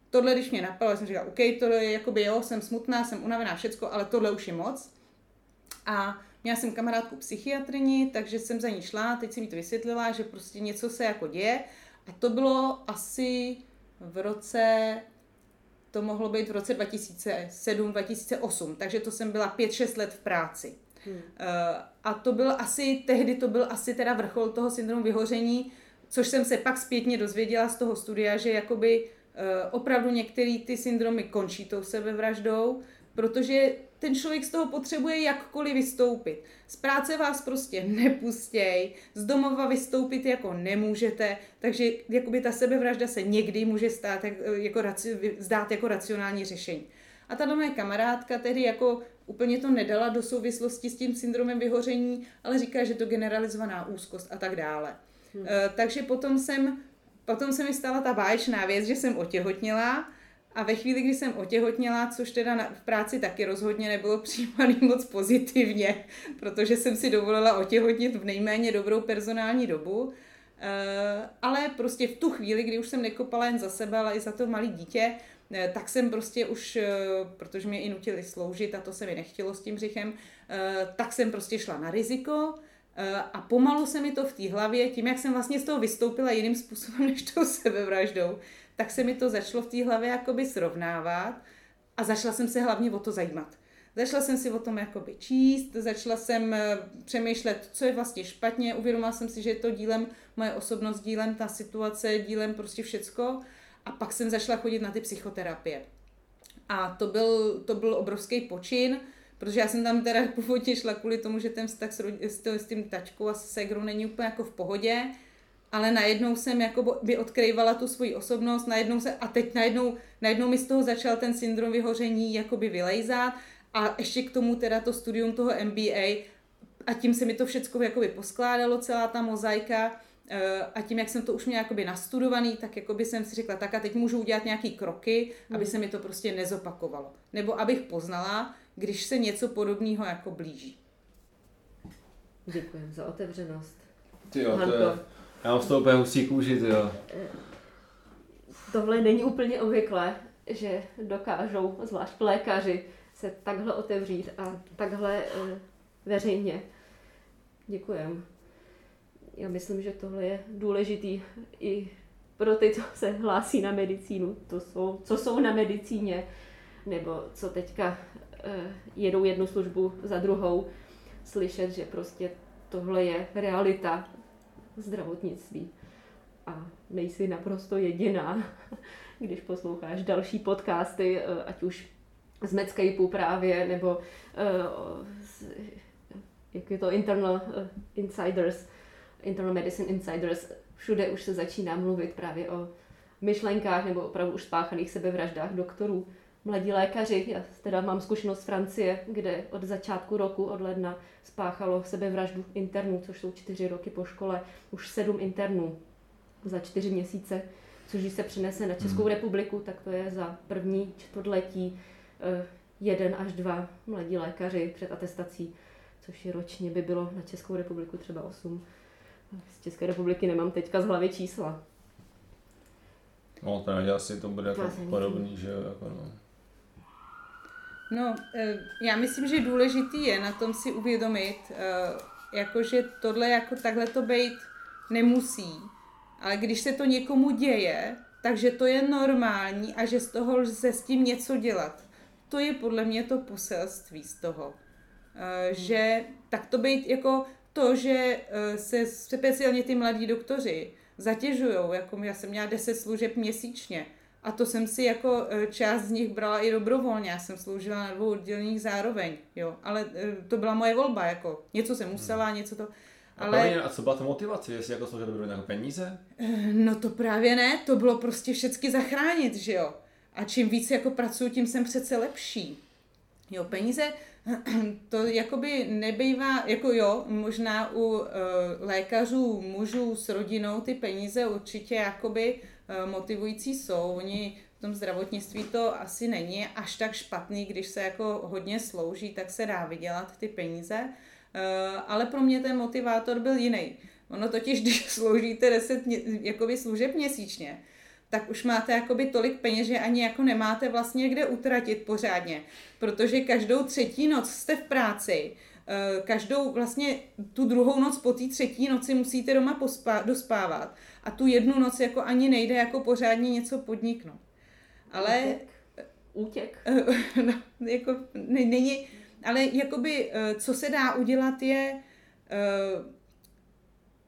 Tohle, když mě napadlo, jsem říkala, OK, tohle je jakoby jo, jsem smutná, jsem unavená, všecko, ale tohle už je moc. A měla jsem kamarádku psychiatrini, takže jsem za ní šla, teď si mi to vysvětlila, že prostě něco se jako děje. A to bylo asi v roce, to mohlo být v roce 2007-2008, takže to jsem byla 5-6 let v práci. Hmm. A to byl asi, tehdy to byl asi teda vrchol toho syndromu vyhoření, což jsem se pak zpětně dozvěděla z toho studia, že jakoby uh, opravdu některé ty syndromy končí tou sebevraždou, protože ten člověk z toho potřebuje jakkoliv vystoupit. Z práce vás prostě nepustěj, z domova vystoupit jako nemůžete, takže jakoby ta sebevražda se někdy může stát jako, zdát jako racionální řešení. A ta moje kamarádka tehdy jako úplně to nedala do souvislosti s tím syndromem vyhoření, ale říká, že to generalizovaná úzkost a tak dále. Hmm. E, takže potom jsem, potom se mi stala ta báječná věc, že jsem otěhotněla a ve chvíli, kdy jsem otěhotněla, což teda na, v práci taky rozhodně nebylo (laughs) přijímaný moc pozitivně, protože jsem si dovolila otěhotnit v nejméně dobrou personální dobu, e, ale prostě v tu chvíli, kdy už jsem nekopala jen za sebe, ale i za to malé dítě, Eh, tak jsem prostě už, eh, protože mě i nutili sloužit a to se mi nechtělo s tím břichem, eh, tak jsem prostě šla na riziko a pomalu se mi to v té hlavě, tím jak jsem vlastně z toho vystoupila jiným způsobem (laughs) než tou sebevraždou, tak se mi to začalo v té hlavě jakoby srovnávat a začala jsem se hlavně o to zajímat. Začala jsem si o tom jakoby číst, začala jsem přemýšlet, co je vlastně špatně, uvědomila jsem si, že je to dílem moje osobnost, dílem ta situace, dílem prostě všecko a pak jsem začala chodit na ty psychoterapie. A to byl, to byl obrovský počin, protože já jsem tam teda (laughs) původně šla kvůli tomu, že ten vztah s, s, s tím tačkou a s segrou není úplně jako v pohodě. ale najednou jsem jako by odkrývala tu svoji osobnost, najednou se, a teď najednou, najednou mi z toho začal ten syndrom vyhoření jakoby vylejzat a ještě k tomu teda to studium toho MBA a tím se mi to všechno jakoby poskládalo, celá ta mozaika a tím, jak jsem to už měla jakoby nastudovaný, tak jakoby jsem si řekla, tak a teď můžu udělat nějaký kroky, aby hmm. se mi to prostě nezopakovalo. Nebo abych poznala, když se něco podobného jako blíží. Děkuji za otevřenost. Ty jo, to je, já mám z toho úplně husí kůži, ty jo. Tohle není úplně obvyklé, že dokážou, zvlášť lékaři, se takhle otevřít a takhle eh, veřejně. Děkujem. Já myslím, že tohle je důležitý i pro ty, co se hlásí na medicínu, to jsou, co jsou na medicíně, nebo co teďka eh, jedou jednu službu za druhou, slyšet, že prostě tohle je realita zdravotnictví. A nejsi naprosto jediná, (laughs) když posloucháš další podcasty, eh, ať už z Medscapeu právě, nebo uh, jak je to Internal uh, Insiders, Internal Medicine Insiders, všude už se začíná mluvit právě o myšlenkách nebo opravdu už spáchaných sebevraždách doktorů. Mladí lékaři, já teda mám zkušenost z Francie, kde od začátku roku, od ledna, spáchalo sebevraždu internů, což jsou čtyři roky po škole, už sedm internů za čtyři měsíce, což když se přenese na Českou hmm. republiku, tak to je za první čtvrtletí eh, jeden až dva mladí lékaři před atestací, což je ročně by bylo na Českou republiku třeba osm. Z České republiky nemám teďka z hlavy čísla. No, to asi to bude jako podobný, že jako no. No, eh, já myslím, že důležitý je na tom si uvědomit, eh, jakože tohle jako takhle to být nemusí, ale když se to někomu děje, takže to je normální a že z toho lze s tím něco dělat. To je podle mě to poselství z toho. Eh, že tak to být jako to, že se speciálně ty mladí doktoři zatěžují, jako já jsem měla 10 služeb měsíčně, a to jsem si jako e, část z nich brala i dobrovolně. Já jsem sloužila na dvou odděleních zároveň, jo. Ale e, to byla moje volba, jako něco jsem musela, hmm. něco to... Ale... A, a co byla ta motivace, jestli jako sloužila dobrovolně jako peníze? No to právě ne, to bylo prostě všecky zachránit, že jo. A čím víc jako pracuju, tím jsem přece lepší. Jo, peníze, (clears throat) to jakoby nebejvá, jako jo, možná u uh, lékařů, mužů s rodinou ty peníze určitě jakoby Eh, motivující jsou. Oni v tom zdravotnictví to asi není až tak špatný, když se jako hodně slouží, tak se dá vydělat ty peníze. Eh, ale pro mě ten motivátor byl jiný. Ono totiž, (laughs) když sloužíte 10 jakoby služeb měsíčně, tak už máte jakoby tolik peněz, že ani jako nemáte vlastně kde utratit pořádně, protože každou třetí noc jste v práci, eh, každou vlastně tu druhou noc po té třetí noci musíte doma pospá, dospávat a tu jednu noc jako ani nejde jako pořádně něco podniknout. Ale... Útěk? (laughs) no, jako není, ale jakoby, eh, co se dá udělat je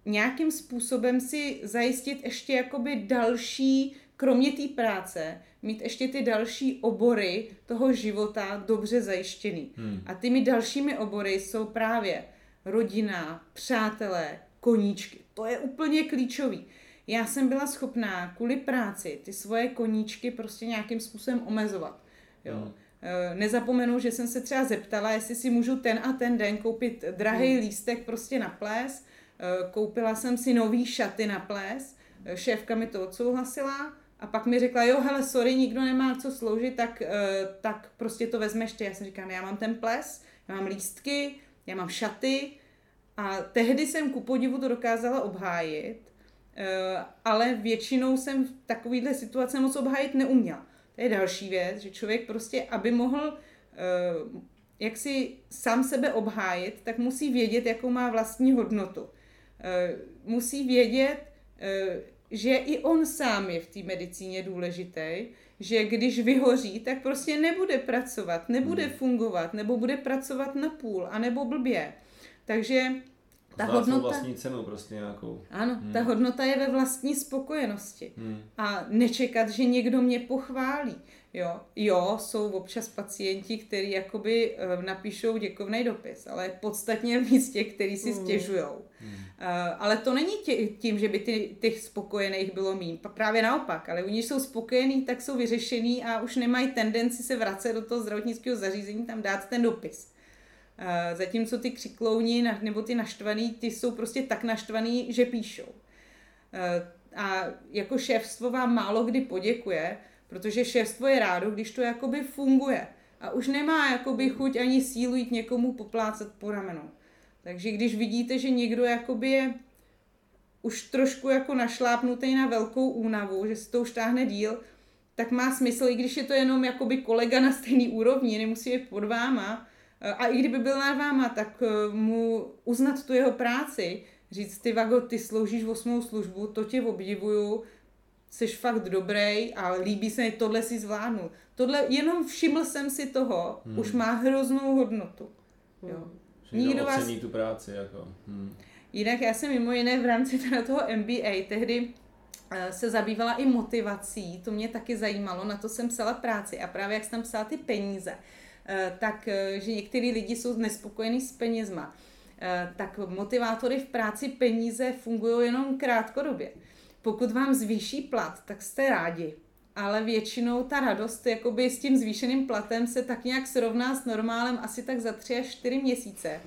nějakým způsobem si zajistit ještě jakoby další, kromě té práce, mít ještě ty další obory toho života dobře zajištěný. Hmm. A těmi dalšími obory jsou právě rodina, přátelé, koníčky. To je úplně klíčový já jsem byla schopná kvůli práci ty svoje koníčky prostě nějakým způsobem omezovat. Jo. Mm. Nezapomenu, že jsem se třeba zeptala, jestli si můžu ten a ten den koupit drahý mm. lístek prostě na ples. Eh, koupila jsem si nový šaty na ples. Eh, šéfka mi to odsouhlasila a pak mi řekla, jo, hele, sorry, nikdo nemá co sloužit, tak, tak prostě to vezmeš ty. Já jsem říkala, já mám ten ples, já mám lístky, já mám šaty a tehdy jsem ku podivu to dokázala obhájit Eh, ale většinou jsem v takovýhle situace moc obhájit neuměla. To je další věc, že člověk prostě, aby mohl eh, jak si sám sebe obhájit, tak musí vědět, jakou má vlastní hodnotu. Eh, musí vědět, že i on sám je v té medicíně důležitý, že když vyhoří, tak prostě nebude pracovat, nebude hmm. fungovat, nebo bude pracovat na půl, anebo blbě. Takže ta hodnota... vlastní cenu prostě nějakou. Ano, hmm. ta hodnota je ve vlastní spokojenosti. Hmm. A nečekat, že někdo mě pochválí. Jo, jo jsou občas pacienti, kteří jakoby uh, napíšou děkovný dopis, ale podstatně víc těch, kteří si hmm. stěžujou. Hmm. Ale to není tím, že by ty, těch spokojených bylo míň. Právě naopak, ale oni jsou spokojení, tak jsou vyřešený a už nemají tendenci se vracet do toho zdravotnického zařízení, tam dát ten dopis. Zatímco ty křiklouni nebo ty naštvaný, ty jsou prostě tak naštvaný, že píšou. A jako šéfstvo vám málo kdy poděkuje, protože šéfstvo je rádo, když to jakoby funguje. A už nemá jakoby chuť ani sílu jít někomu poplácat po ramenu. Takže když vidíte, že někdo jakoby je už trošku jako našlápnutý na velkou únavu, že se to už táhne díl, tak má smysl, i když je to jenom jakoby kolega na stejný úrovni, nemusí být pod váma, a i kdyby byl nad váma, tak eh, mu uznat tu jeho práci, říct ty Vago, ty sloužíš v osmou službu, to tě obdivuju, jsi fakt dobrý a líbí se mi, tohle si zvládnu. Tohle, jenom všiml jsem si toho, hmm. už má hroznou hodnotu. Jo. Nikdo vás... tu práci. Jako. Hmm. Jinak já jsem mimo jiné v rámci toho MBA tehdy eh, se zabývala i motivací, to mě taky zajímalo, na to jsem psala práci a právě jak jsem psala ty peníze, eh, tak, eh, že některý lidi jsou nespokojení s penězma, tak motivátory v práci peníze fungují jenom krátkodobě. Pokud vám zvýší plat, tak jste rádi, ale většinou ta radost jakoby s tím zvýšeným platem se tak nějak srovná s normálem asi tak za tři až čtyři měsíce.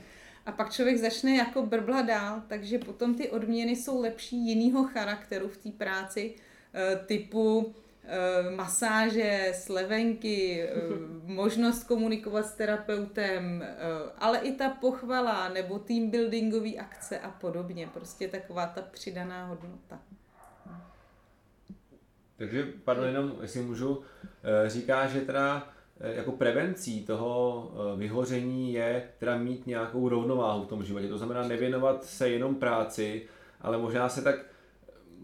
A pak člověk začne jako brbla dál, takže potom ty odměny jsou lepší jinýho charakteru v té práci, eh, typu eh, masáže, slevenky, eh, (laughs) možnost komunikovat s terapeutem, ale i ta pochvala nebo team buildingové akce a podobně. Prostě taková ta přidaná hodnota. Takže, pardon, jenom, jestli můžu, eh, říká, že teda eh, jako prevencí toho eh, vyhoření je teda mít nějakou rovnováhu v tom životě. To znamená nevěnovat se jenom práci, ale možná se tak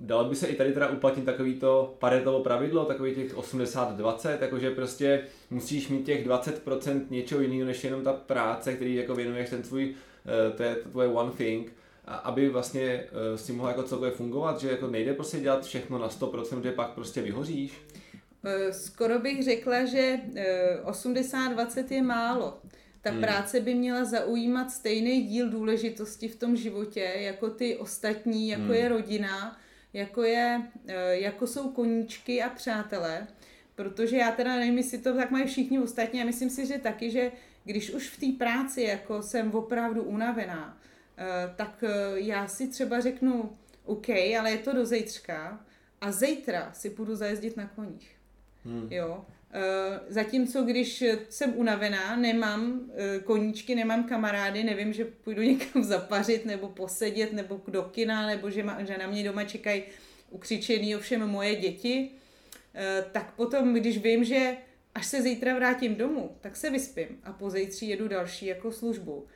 dalo by se i tady teda uplatnit takový to paretovo pravidlo, takový těch 80-20, jakože prostě musíš mít těch 20% něčeho jiného než jenom ta práce, který jako věnuješ ten svůj, to je tvoje one thing aby vlastně uh, si mohla jako celkově fungovat, že jako nejde prostě dělat všechno na 100%, že pak prostě vyhoříš? Eh, skoro bych řekla, že 80-20 eh, je málo. Ta hmm. práce by měla zaujímat stejný díl důležitosti v tom životě, jako ty ostatní, jako hmm. je rodina, jako, je, jako jsou koníčky a přátelé. Protože já teda nevím, jestli to tak mají všichni ostatní a myslím si, že taky, že když už v té práci jako jsem opravdu unavená, Eh, tak eh, já si třeba řeknu, OK, ale je to do zítřka a zítra si půjdu zajezdit na koních. Hmm. Jo. Eh, zatímco když jsem unavená, nemám koníčky, nemám kamarády, nevím, že půjdu (laughs) někam zapařit nebo posedět nebo do kina, nebo že, ma, že na mě doma čekají ukřičený ovšem moje děti, tak potom, když vím, že až se zítra vrátím domů, tak se vyspím a po zítří jedu další jako službu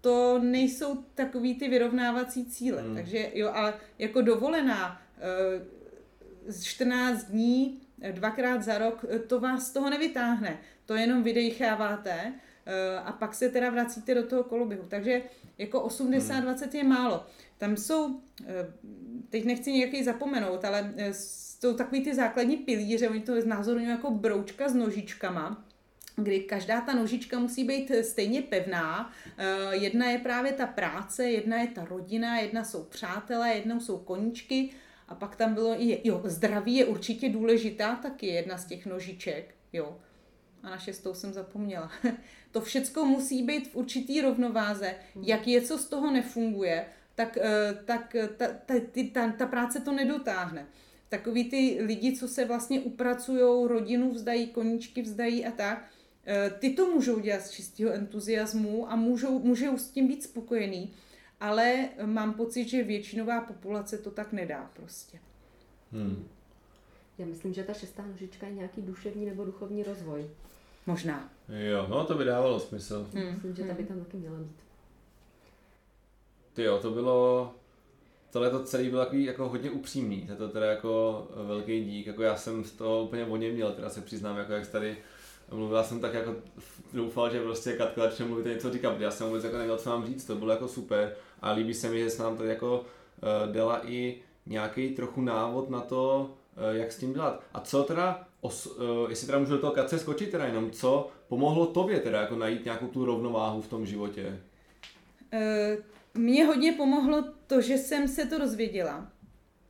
to nejsou takový ty vyrovnávací cíle. Hmm. Takže jo, ale jako dovolená z eh, 14 dní, eh, dvakrát za rok, eh, to vás z toho nevytáhne. To jenom vydecháváte a pak se teda vracíte do toho koloběhu. Takže jako 80-20 hmm. je málo. Tam jsou, teď nechci nějaký zapomenout, ale jsou takový ty základní pilíře, oni to znázorňují jako broučka s nožičkama, kdy každá ta nožička musí být stejně pevná. Eh, jedna je právě ta práce, jedna je ta rodina, jedna jsou přátelé, jednou jsou koníčky a pak tam bylo i, jo, zdraví je určitě důležitá taky jedna z těch nožiček, jo. A na šestou jsem zapomněla. (laughs) to všecko musí být v určitý rovnováze. Jak je, co z toho nefunguje, tak, eh, tak ta, ta, ta, ta práce to nedotáhne. Takový ty lidi, co se vlastně upracují, rodinu vzdají, koníčky vzdají a tak, ty to můžou dělat z čistého entuziasmu a můžou, můžou s tím být spokojený, ale mám pocit, že většinová populace to tak nedá prostě. Hmm. Já myslím, že ta šestá nožička je nějaký duševní nebo duchovní rozvoj. Možná. Jo, no to by dávalo smysl. Hmm. Myslím, že ta by tam taky měla být. Ty jo, to bylo, tohle to celé bylo takový jako hodně upřímný, to teda jako velký dík, jako já jsem z toho úplně o měl, teda se přiznám, jako jak tady mluvila jsem tak jako doufal, že prostě Katka začne mluvit něco říkat, já jsem vůbec jako nevěděl, co mám říct, to bylo jako super a líbí se mi, že se nám tady jako uh, dala i nějaký trochu návod na to, uh, jak s tím dělat. A co teda, os, uh, jestli teda můžu do toho Katce skočit teda jenom, co pomohlo tobě teda jako najít nějakou tu rovnováhu v tom životě? Mně hodně pomohlo to, že jsem se to dozvěděla.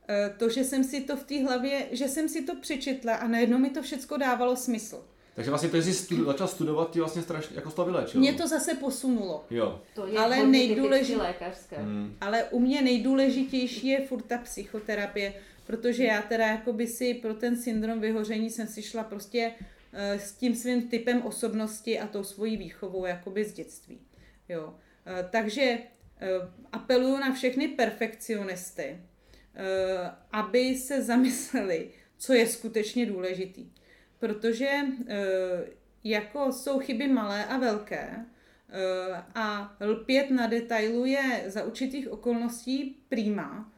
Eh, to, že jsem si to v té hlavě, že jsem si to přečetla a najednou mi to všechno dávalo smysl. Takže vlastně to, že jsi studu, začal studovat, ti vlastně strašně jako z toho vylečilo. Mě to zase posunulo. Jo. To je Ale hodně nejdůležit- typicky lékařské. Hmm. Ale u mě nejdůležitější je furt ta psychoterapie, protože já teda jakoby si pro ten syndrom vyhoření jsem si šla prostě eh, s tím svým typem osobnosti a tou svojí výchovou jakoby z dětství. Jo. Eh, Takže eh, apeluju na všechny perfekcionisty, eh, aby se zamysleli, co je skutečně důležitý. Protože eh, jako jsou chyby malé a velké, eh, a lpět na detailu je za určitých okolností přímá,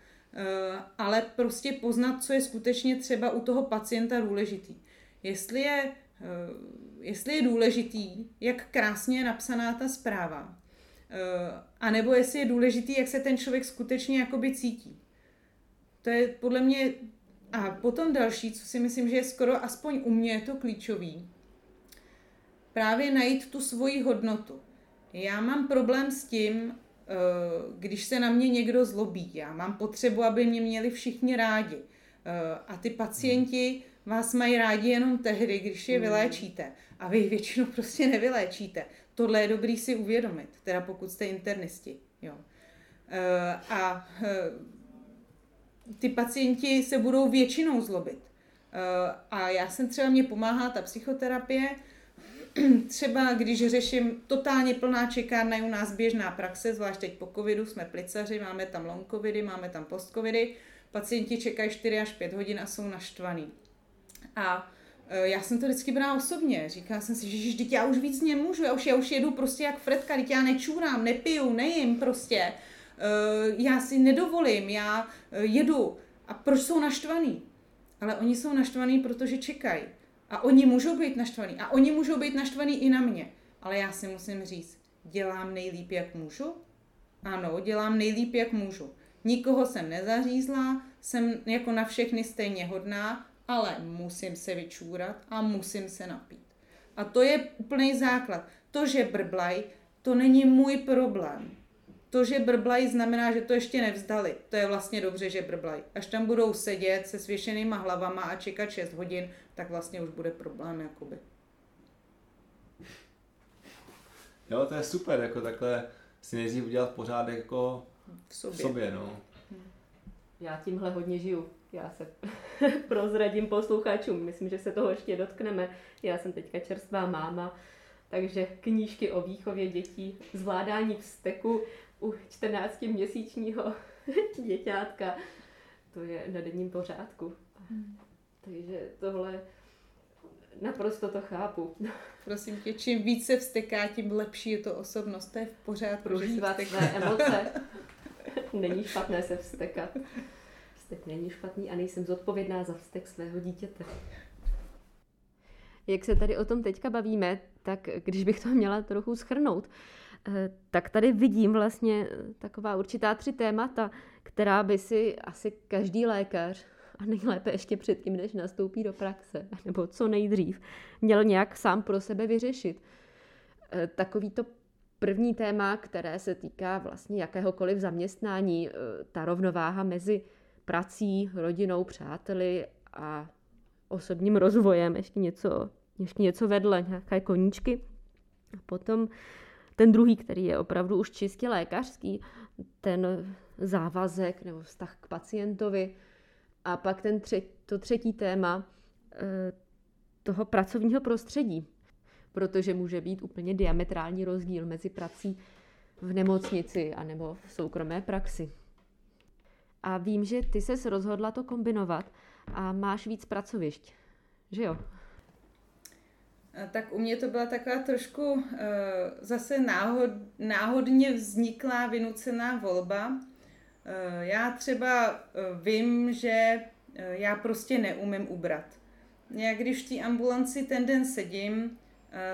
ale prostě poznat, co je skutečně třeba u toho pacienta důležitý. Jestli je, eh, jestli je důležitý, jak krásně je napsaná ta zpráva, eh, anebo jestli je důležitý, jak se ten člověk skutečně jakoby cítí. To je podle mě... A potom další, co si myslím, že je skoro aspoň u mě je to klíčový, právě najít tu svoji hodnotu. Já mám problém s tím, eh, když se na mě někdo zlobí. Já mám potřebu, aby mě měli všichni rádi. Eh, A ty pacienti vás mají rádi jenom tehdy, když je vyléčíte. A vy je většinou (laughs) prostě nevyléčíte. Tohle je dobrý si uvědomit, teda pokud jste internisti. Jo. Eh, A ty pacienti se budou většinou zlobit. Eh, A já jsem třeba, mě pomáhá ta psychoterapie, (clears throat) třeba když řeším totálně plná čekárna, je u nás běžná praxe, zvlášť teď po covidu, jsme plicaři, máme tam long covidy, máme tam post covidy, pacienti čekají 4 až 5 hodin a jsou naštvaný. A e, já jsem to vždycky brala osobně. Říkala jsem si, že teď já už víc nemůžu, já už, já už jedu prostě jak Fredka, teď já nečůrám, nepiju, nejím prostě. E, Já si nedovolím, já e, jedu. A proč jsou naštvaný? Ale oni jsou naštvaný, protože čekají. A oni můžou být naštvaný. A oni můžou být naštvaný i na mě. Ale já si musím říct, dělám nejlíp, jak můžu? Ano, dělám nejlíp, jak můžu. Nikoho jsem nezařízla, jsem jako na všechny stejně hodná, ale musím se vyčůrat a musím se napít. A to je úplný základ. To, že brblaj, to není můj problém. To, že brblaj, znamená, že to ještě nevzdali. To je vlastně dobře, že brblaj. Až tam budou sedět se svěšenýma hlavama a čekat 6 hodin, tak vlastně už bude problém, jakoby. Jo, to je super, jako takhle si nejdřív udělat pořádek jako V v sobě. sobě, no. Já tímhle hodně žiju. Já se (laughs) prozradím posluchačům. Myslím, že se toho ještě dotkneme. Já jsem teďka čerstvá máma, takže knížky o výchově dětí, zvládání vzteku u 14-měsíčního (laughs) děťátka, to je na denním pořádku. Takže tohle naprosto to chápu. Prosím tě, čím více vsteká, tím lepší je to osobnost. To je v pořádku. Prožívat své emoce. (laughs) Není špatné se vztekat. Vztek není špatný a nejsem zodpovědná za vztek svého dítěte. Jak se tady o tom teďka bavíme, tak když bych to měla trochu schrnout, tak tady vidím vlastně eh, taková určitá tři témata, která by si asi každý lékař, a nejlépe ještě předtím, než nastoupí do praxe, nebo co nejdřív, měl nějak sám pro sebe vyřešit. Eh, Takový to první téma, které se týká vlastně jakéhokoliv zaměstnání, eh, ta rovnováha mezi prací, rodinou, přáteli a osobním rozvojem, ještě něco, ještě něco vedle, nějaké koníčky. A potom ten druhý, který je opravdu už čistě lékařský, ten závazek nebo vztah k pacientovi. A pak ten tři, to třetí téma eh, toho pracovního prostředí, protože může být úplně diametrální rozdíl mezi prací v nemocnici anebo v soukromé praxi. A vím, že ty ses rozhodla to kombinovat a máš víc pracovišť, že jo? A Tak u mě to byla taková trošku uh, zase náhod, náhodně vzniklá, vynucená volba. Uh, já třeba vím, že já prostě neumím ubrat. Já když v té ambulanci ten den sedím,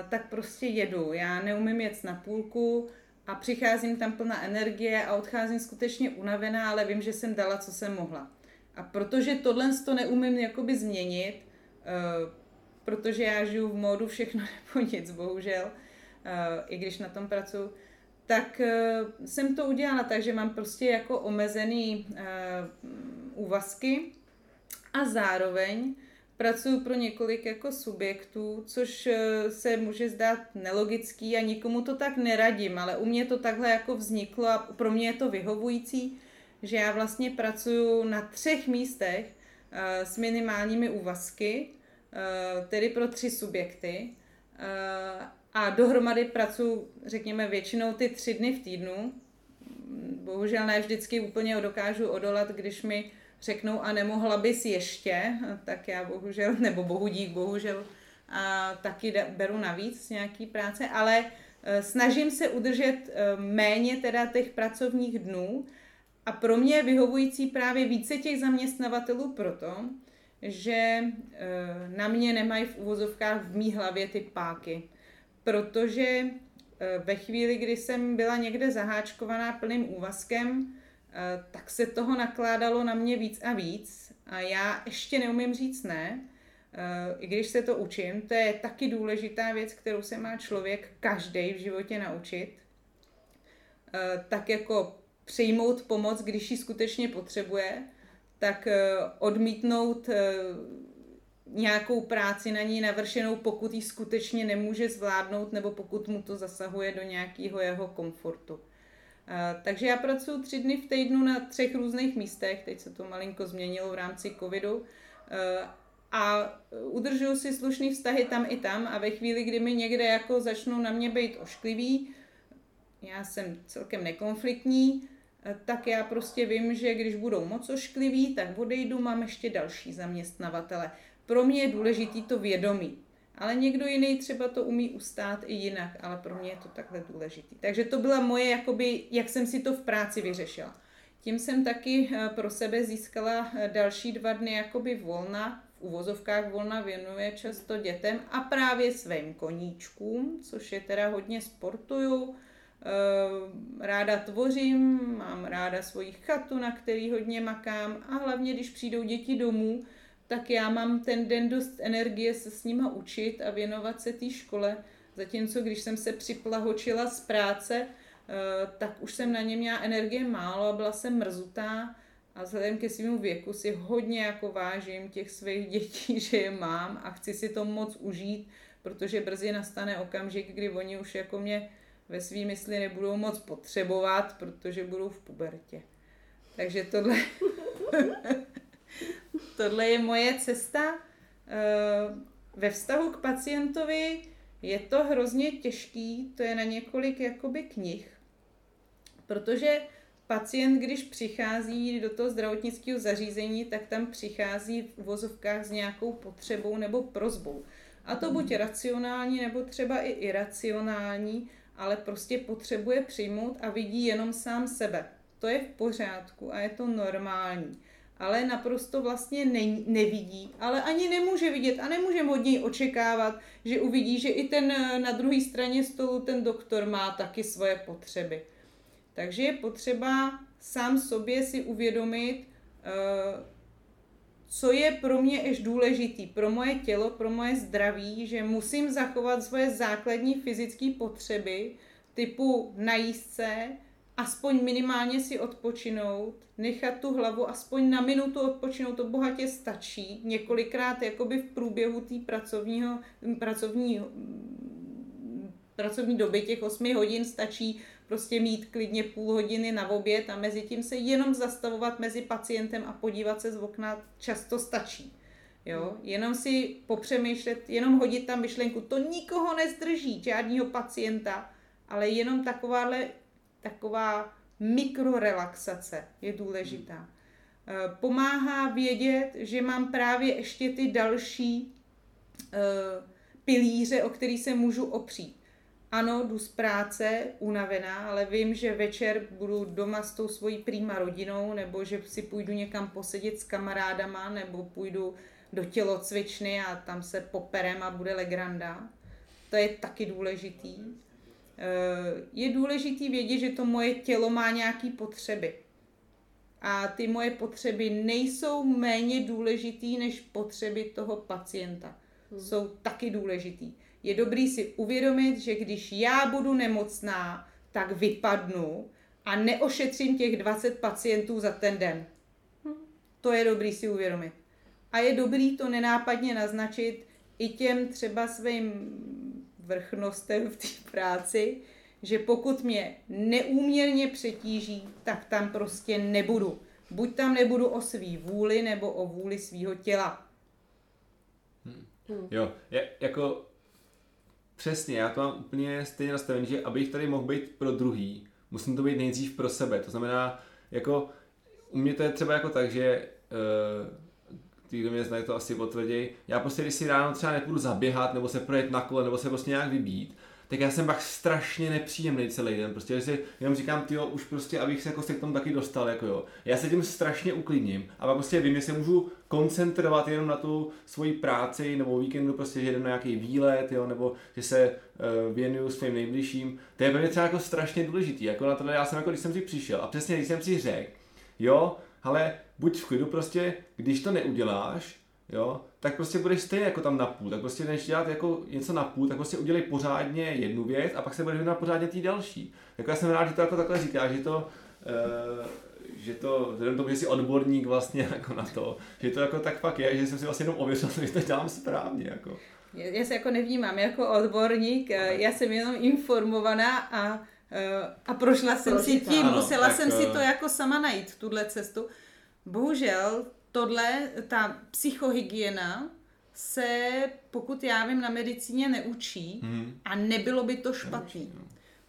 tak prostě jedu. Já neumím jet na půlku a přicházím tam plná energie a odcházím skutečně unavená, ale vím, že jsem dala, co jsem mohla. A protože tohle to neumím jakoby změnit, protože já žiju v módu všechno (laughs) nebo nic, bohužel, uh, i když na tom pracuji, tak uh, jsem to udělala tak, že mám prostě jako omezený uh, úvazky a zároveň pracuji pro několik jako subjektů, což se může zdát nelogický a nikomu to tak neradím, ale u mě to takhle jako vzniklo a pro mě je to vyhovující, že já vlastně pracuji na třech místech s minimálními úvazky, tedy pro tři subjekty. A dohromady pracuji, řekněme, většinou ty tři dny v týdnu. Bohužel ne vždycky úplně dokážu odolat, když mi řeknou a nemohla bys ještě, tak já bohužel, (laughs) nebo bohu dík, bohužel, a taky beru navíc nějaký práce, ale e, snažím se udržet méně teda těch pracovních dnů. A pro mě je vyhovující právě více těch zaměstnavatelů proto, že e, na mě nemají v uvozovkách v mý hlavě ty páky. Protože eh, ve chvíli, kdy jsem byla někde zaháčkovaná plným úvazkem, eh, tak se toho nakládalo na mě víc a víc a já ještě neumím říct ne, i když se to učím, to je taky důležitá věc, kterou se má člověk každý v životě naučit, tak jako přijmout pomoc, když ji skutečně potřebuje, tak odmítnout nějakou práci na ní navršenou, pokud ji skutečně nemůže zvládnout nebo pokud mu to zasahuje do nějakého jeho komfortu. Takže já pracuji tři dny v týdnu na třech různých místech, teď se to malinko změnilo v rámci covidu a udržuju si slušný vztahy tam i tam a ve chvíli, kdy mi někde jako začnou na mě být ošklivý, já jsem celkem nekonfliktní, tak já prostě vím, že když budou moc oškliví, tak odejdu, mám ještě další zaměstnavatele. Pro mě je důležitý to vědomí. Ale někdo jiný třeba to umí ustát i jinak, ale pro mě je to takhle důležitý. Takže to byla moje, jakoby, jak jsem si to v práci vyřešila. Tím jsem taky eh, pro sebe získala eh, další dva dny jakoby volna, v uvozovkách volna věnuje často dětem a právě svým koníčkům, což je teda hodně sportuju, eh, ráda tvořím, mám ráda svoji chatu, na který hodně makám a hlavně, když přijdou děti domů, tak já mám ten den dost energie se s nima učit a věnovat se té škole, zatímco když jsem se připlahočila z práce, eh, tak už jsem na ně měla energie málo a byla jsem mrzutá. A vzhledem ke svému věku si hodně jako vážím těch svých dětí, (laughs) že je mám a chci si to moc užít, protože brzy nastane okamžik, kdy oni už jako mě ve svý mysli nebudou moc potřebovat, protože budou v pubertě. Takže tohle (laughs) tohle je moje cesta. Eh, ve vztahu k pacientovi je to hrozně těžký, to je na několik jakoby knih, protože pacient, když přichází do toho zdravotnického zařízení, tak tam přichází v uvozovkách s nějakou potřebou nebo prozbou. A to buď racionální, nebo třeba i iracionální, ale prostě potřebuje přijmout a vidí jenom sám sebe. To je v pořádku a je to normální ale naprosto vlastně ne, nevidí, ale ani nemůže vidět a nemůžeme od něj očekávat, že uvidí, že i ten eh, na druhé straně stolu ten doktor má taky svoje potřeby. Takže je potřeba sám sobě si uvědomit, eh, co je pro mě ještě důležitý, pro moje tělo, pro moje zdraví, že musím zachovat svoje základní fyzické potřeby, typu najíst se, aspoň minimálně si odpočinout, nechat tu hlavu aspoň na minutu odpočinout, to bohatě stačí. Několikrát jakoby v průběhu té pracovního, pracovní, pracovní doby těch 8 hodin stačí prostě mít klidně půl hodiny na oběd a mezi tím se jenom zastavovat mezi pacientem a podívat se z okna často stačí. Jo? Jenom si popřemýšlet, jenom hodit tam myšlenku, to nikoho nezdrží, žádního pacienta, ale jenom takováhle taková mikrorelaxace je důležitá. Eh, pomáhá vědět, že mám právě ještě ty další eh, pilíře, o který se můžu opřít. Ano, jdu z práce unavená, ale vím, že večer budu doma s tou svojí prýma rodinou, nebo že si půjdu někam posedět s kamarádama, nebo půjdu do tělocvičny a tam se poperem a bude legranda. To je taky důležitý. Eh, je důležité vědět, že to moje tělo má nějaké potřeby. A ty moje potřeby nejsou méně důležitý než potřeby toho pacienta. Hmm. Jsou taky důležitý. Je dobrý si uvědomit, že když já budu nemocná, tak vypadnu a neošetřím těch 20 pacientů za ten den. To je dobrý si uvědomit. A je dobrý to nenápadně naznačit i těm třeba svým vrchnostem v té práci, že pokud mě neúměrně přetíží, tak tam prostě nebudu. Buď tam nebudu o svý vůli, nebo o vůli svýho těla. Hmm. Jo, je, jako přesně, já to mám úplně stejně nastavený, že abych tady mohl být pro druhý, musím to být nejdřív pro sebe. To znamená, jako u mě to je třeba jako tak, že uh, ty, kdo mě znají, to asi potvrdí. Já prostě, když si ráno třeba nepůjdu zaběhat, nebo se projet na kole, nebo se prostě nějak vybít, tak já jsem pak strašně nepříjemný celý den. Prostě si jenom říkám, ty už prostě, abych se jako se k tomu taky dostal, jako jo. Já se tím strašně uklidním a pak prostě vím, že se můžu koncentrovat jenom na tu svoji práci, nebo víkendu prostě, že jdem na nějaký výlet, jo, nebo že se uh, věnuju svým nejbližším. To je pro mě třeba jako strašně důležitý. Jako na tohle já jsem jako, když jsem si přišel a přesně když jsem si řekl, jo, ale buď v klidu prostě, když to neuděláš, jo, tak prostě budeš stejně jako tam na půl. Tak prostě než dělat jako něco na půl, tak prostě udělej pořádně jednu věc a pak se budeš věnovat pořádně tý další. Jako já jsem rád, že to jako takhle říká, že to, uh, že to, vzhledem tomu, že jsi odborník vlastně (laughs) jako na to, že to jako tak fakt je, že jsem si vlastně jenom ověřil, (laughs) že to dělám správně. Jako. Já se jako nevnímám jako odborník, okay. já jsem jenom informovaná a, eh, a prošla jsem Prožitá. si tím, ano, musela tak, jsem si to jako sama najít, tuhle cestu. Bohužel tohle, ta psychohygiena se, pokud já vím, na medicíně neučí hmm. a nebylo by to špatný. No.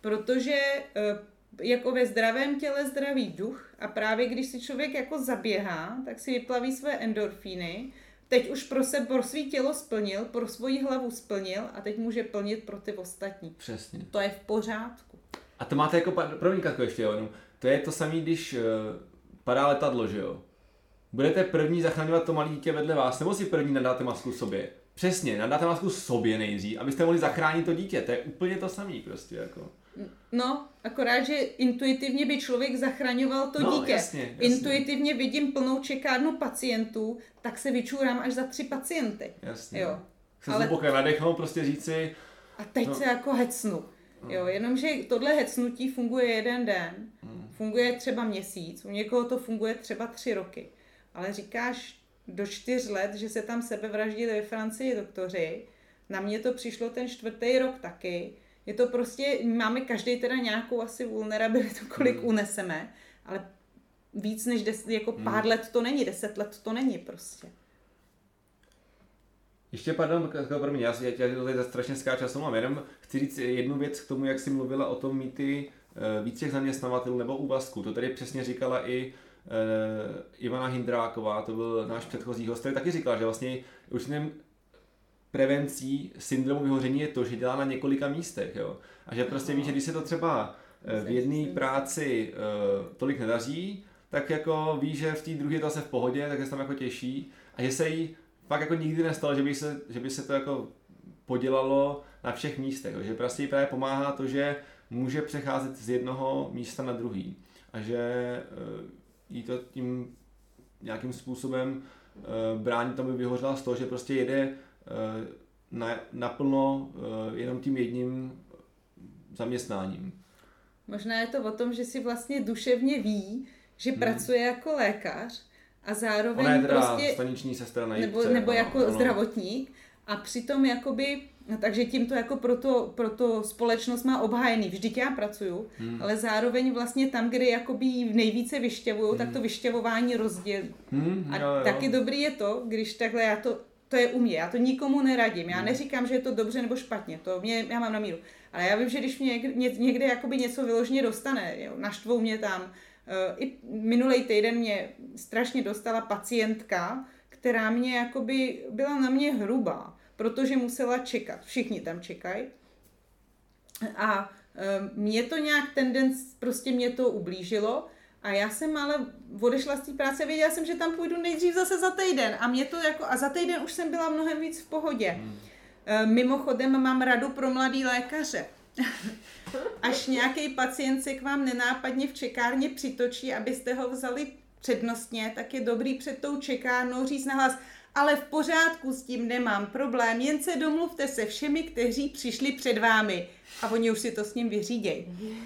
Protože eh, jako ve zdravém těle zdravý duch a právě když si člověk jako zaběhá, tak si vyplaví své endorfíny, teď už pro se pro svý tělo splnil, pro svoji hlavu splnil a teď může plnit pro ty ostatní. Přesně. To je v pořádku. A to máte jako, promiň ještě, jo, to je to samé, když uh, padá letadlo, že jo? Budete první zachraňovat to malé dítě vedle vás, nebo si první nadáte masku sobě? Přesně, nadáte masku sobě nejdřív, abyste mohli zachránit to dítě. To je úplně to samé prostě jako. No, akorát, že intuitivně by člověk zachraňoval to no, dítě. Jasně, jasně. Intuitivně vidím plnou čekárnu pacientů, tak se vyčůrám až za tři pacienty. Jasně. Jo. Se Ale... zluboké nadechnout, prostě říci... A teď no. se jako hecnu. No. Jo, jenomže tohle hecnutí funguje jeden den, hmm. funguje třeba měsíc, u někoho to funguje třeba tři roky ale říkáš do čtyř let, že se tam sebevraždili ve Francii doktoři, na mě to přišlo ten čtvrtý rok taky. Je to prostě, máme každý teda nějakou asi vulnerabilitu, kolik hmm. uneseme, ale víc než des, jako hmm. pár let to není, deset let to není prostě. Ještě pardon, pro mě, já, já tě tady strašně skáču, já mám jenom chci říct jednu věc k tomu, jak jsi mluvila o tom mít ty uh, víc těch zaměstnavatelů nebo úvazku. To tady přesně říkala i Ivana Hindráková, to byl náš předchozí host, který taky říkal, že vlastně určitým prevencí syndromu vyhoření je to, že dělá na několika místech. Jo? A že prostě ví, že když se to třeba eh, v jedné práci uh, tolik nedaří, tak jako ví, že v té druhé to zase v pohodě, tak se tam jako těší a že se jí fakt jako nikdy nestalo, že by se, že by se to jako podělalo na všech místech. Jo? Že prostě jí právě pomáhá to, že může přecházet z jednoho místa na druhý a že jí to tím nějakým způsobem uh, brání tomu, aby vyhořela z toho, že prostě jede uh, na, naplno uh, jenom tím jedním zaměstnáním. Možná je to o tom, že si vlastně duševně ví, že hmm. pracuje jako lékař a zároveň Ona je teda prostě... staniční sestra na nebo, nebo no, jako no. zdravotník a přitom jakoby takže tím to jako pro, to, pro to společnost má obhájený. Vždyť já pracuju, hmm. ale zároveň vlastně tam, kde jakoby nejvíce vyštěvují, hmm. tak to vyštěvování rozdělí. Hmm, a jo, jo. taky dobrý je to, když takhle já to, to je u mě, já to nikomu neradím. Já hmm. neříkám, že je to dobře nebo špatně, to mě, já mám na míru. Ale já vím, že když mě někde, někde jakoby něco vyloženě dostane, jo, naštvou mě tam, uh, i minulý týden mě strašně dostala pacientka, která mě jakoby byla na mě hrubá protože musela čekat. Všichni tam čekají. A e, mě to nějak tendenc, prostě mě to ublížilo. A já jsem ale odešla z té práce, věděla jsem, že tam půjdu nejdřív zase za týden. A mě to jako, a za týden už jsem byla mnohem víc v pohodě. Hmm. E, mimochodem mám radu pro mladý lékaře. (laughs) Až nějaký pacient se k vám nenápadně v čekárně přitočí, abyste ho vzali přednostně, tak je dobrý před tou čekárnou říct nahlas, ale v pořádku s tím nemám problém, jen se domluvte se všemi, kteří přišli před vámi. A oni už si to s ním vyřídějí. (laughs)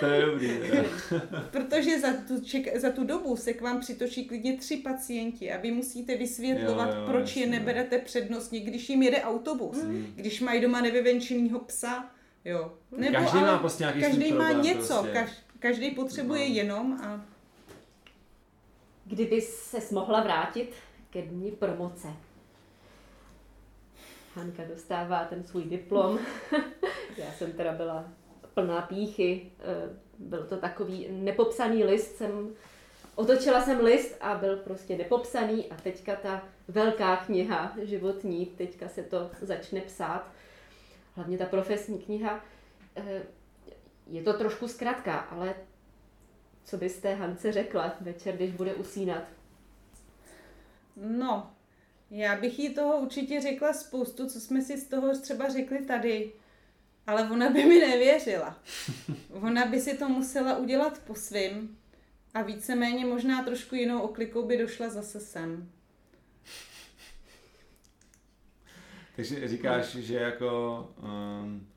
to je dobrý. Protože za tu, ček, za tu dobu se k vám přitočí klidně tři pacienti a vy musíte vysvětlovat, jo, jo, proč jasně, je neberete přednostně, když jim jede autobus, mm. když mají doma nevyvenčenýho psa. Jo. Nebo každý má prostě nějaký Každý má problém, něco, prostě. Kaž, každý potřebuje no. jenom a... Kdyby se mohla vrátit ke dní promoce. Hanka dostává ten svůj diplom. (laughs) Já jsem teda byla plná píchy. Eh, byl to takový nepopsaný list. Jsem, otočila jsem list a byl prostě nepopsaný a teďka ta velká kniha životní, teďka se to začne psát. Hlavně ta profesní kniha. Eh, je to trošku zkrátka, ale co byste Hance řekla večer, když bude usínat? No, já bych jí toho určitě řekla spoustu, co jsme si z toho třeba řekli tady, ale ona by mi nevěřila. (laughs) Ona by si to musela udělat po svým a víceméně možná trošku jinou oklikou by došla zase sem. Takže říkáš, že jako um,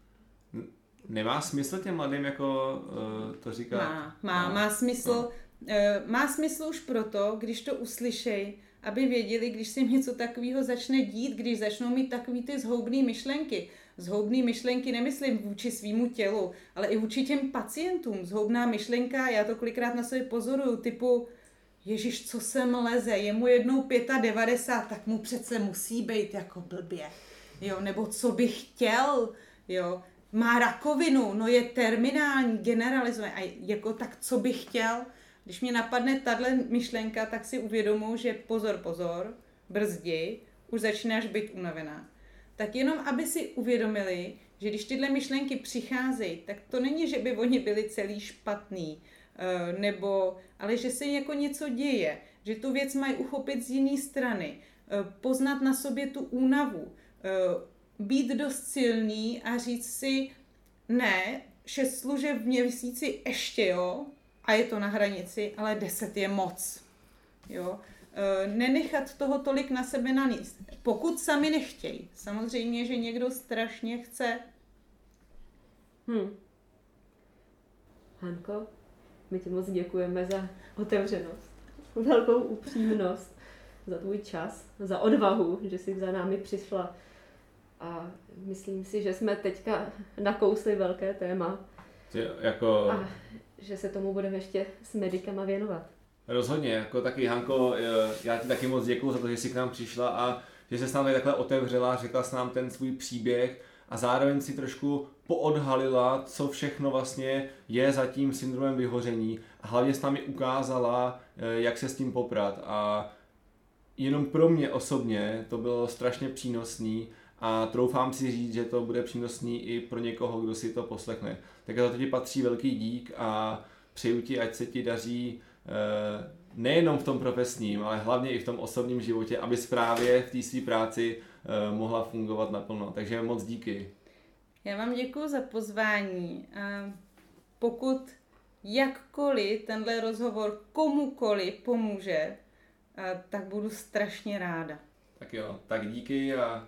nemá smysl těm mladým jako uh, to říkat? Má, má, má smysl. No. Uh, má smysl už proto, když to uslyšej, aby věděli, když se jim něco takového začne dít, když začnou mít takový ty zhoubné myšlenky. Zhoubné myšlenky nemyslím vůči svýmu tělu, ale i vůči těm pacientům. Zhoubná myšlenka, já to kolikrát na sobě pozoruju, typu, Ježíš, co sem leze, je mu jednou 95, tak mu přece musí být jako blbě. Jo, nebo co bych chtěl, jo, má rakovinu, no je terminální, generalizuje, a jako tak co bych chtěl, když mě napadne tahle myšlenka, tak si uvědomuji, že pozor, pozor, brzdi, už začínáš být unavená. Tak jenom, aby si uvědomili, že když tyhle myšlenky přicházejí, tak to není, že by oni byli celý špatný, eh, nebo, ale že se jako něco děje, že tu věc mají uchopit z jiné strany, eh, poznat na sobě tu únavu, eh, být dost silný a říct si, ne, šest služeb v měsíci ještě jo, a je to na hranici, ale 10 je moc. Jo? E, nenechat toho tolik na sebe naníst. Pokud sami nechtějí. Samozřejmě, že někdo strašně chce. Hmm. Hanko, my ti moc děkujeme za otevřenost, velkou upřímnost, za tvůj čas, za odvahu, že jsi za námi přišla. A myslím si, že jsme teďka nakousli velké téma. Jako... A že se tomu budeme ještě s medikama věnovat. Rozhodně, jako taky Hanko, já ti taky moc děkuji za to, že jsi k nám přišla a že se s námi takhle otevřela, řekla s nám ten svůj příběh a zároveň si trošku poodhalila, co všechno vlastně je za tím syndromem vyhoření a hlavně s námi ukázala, eh, jak se s tím poprat a jenom pro mě osobně to bylo strašně přínosný a troufám si říct, že to bude přínosný i pro někoho, kdo si to poslechne. Tak za to ti patří velký dík a přeju ti, ať se ti daří eh, nejenom v tom profesním, ale hlavně i v tom osobním životě, aby právě v té své práci eh, mohla fungovat naplno. Takže moc díky. Já vám děkuji za pozvání. Pokud jakkoliv tenhle rozhovor komukoliv pomůže, tak budu strašně ráda. Tak jo, tak díky a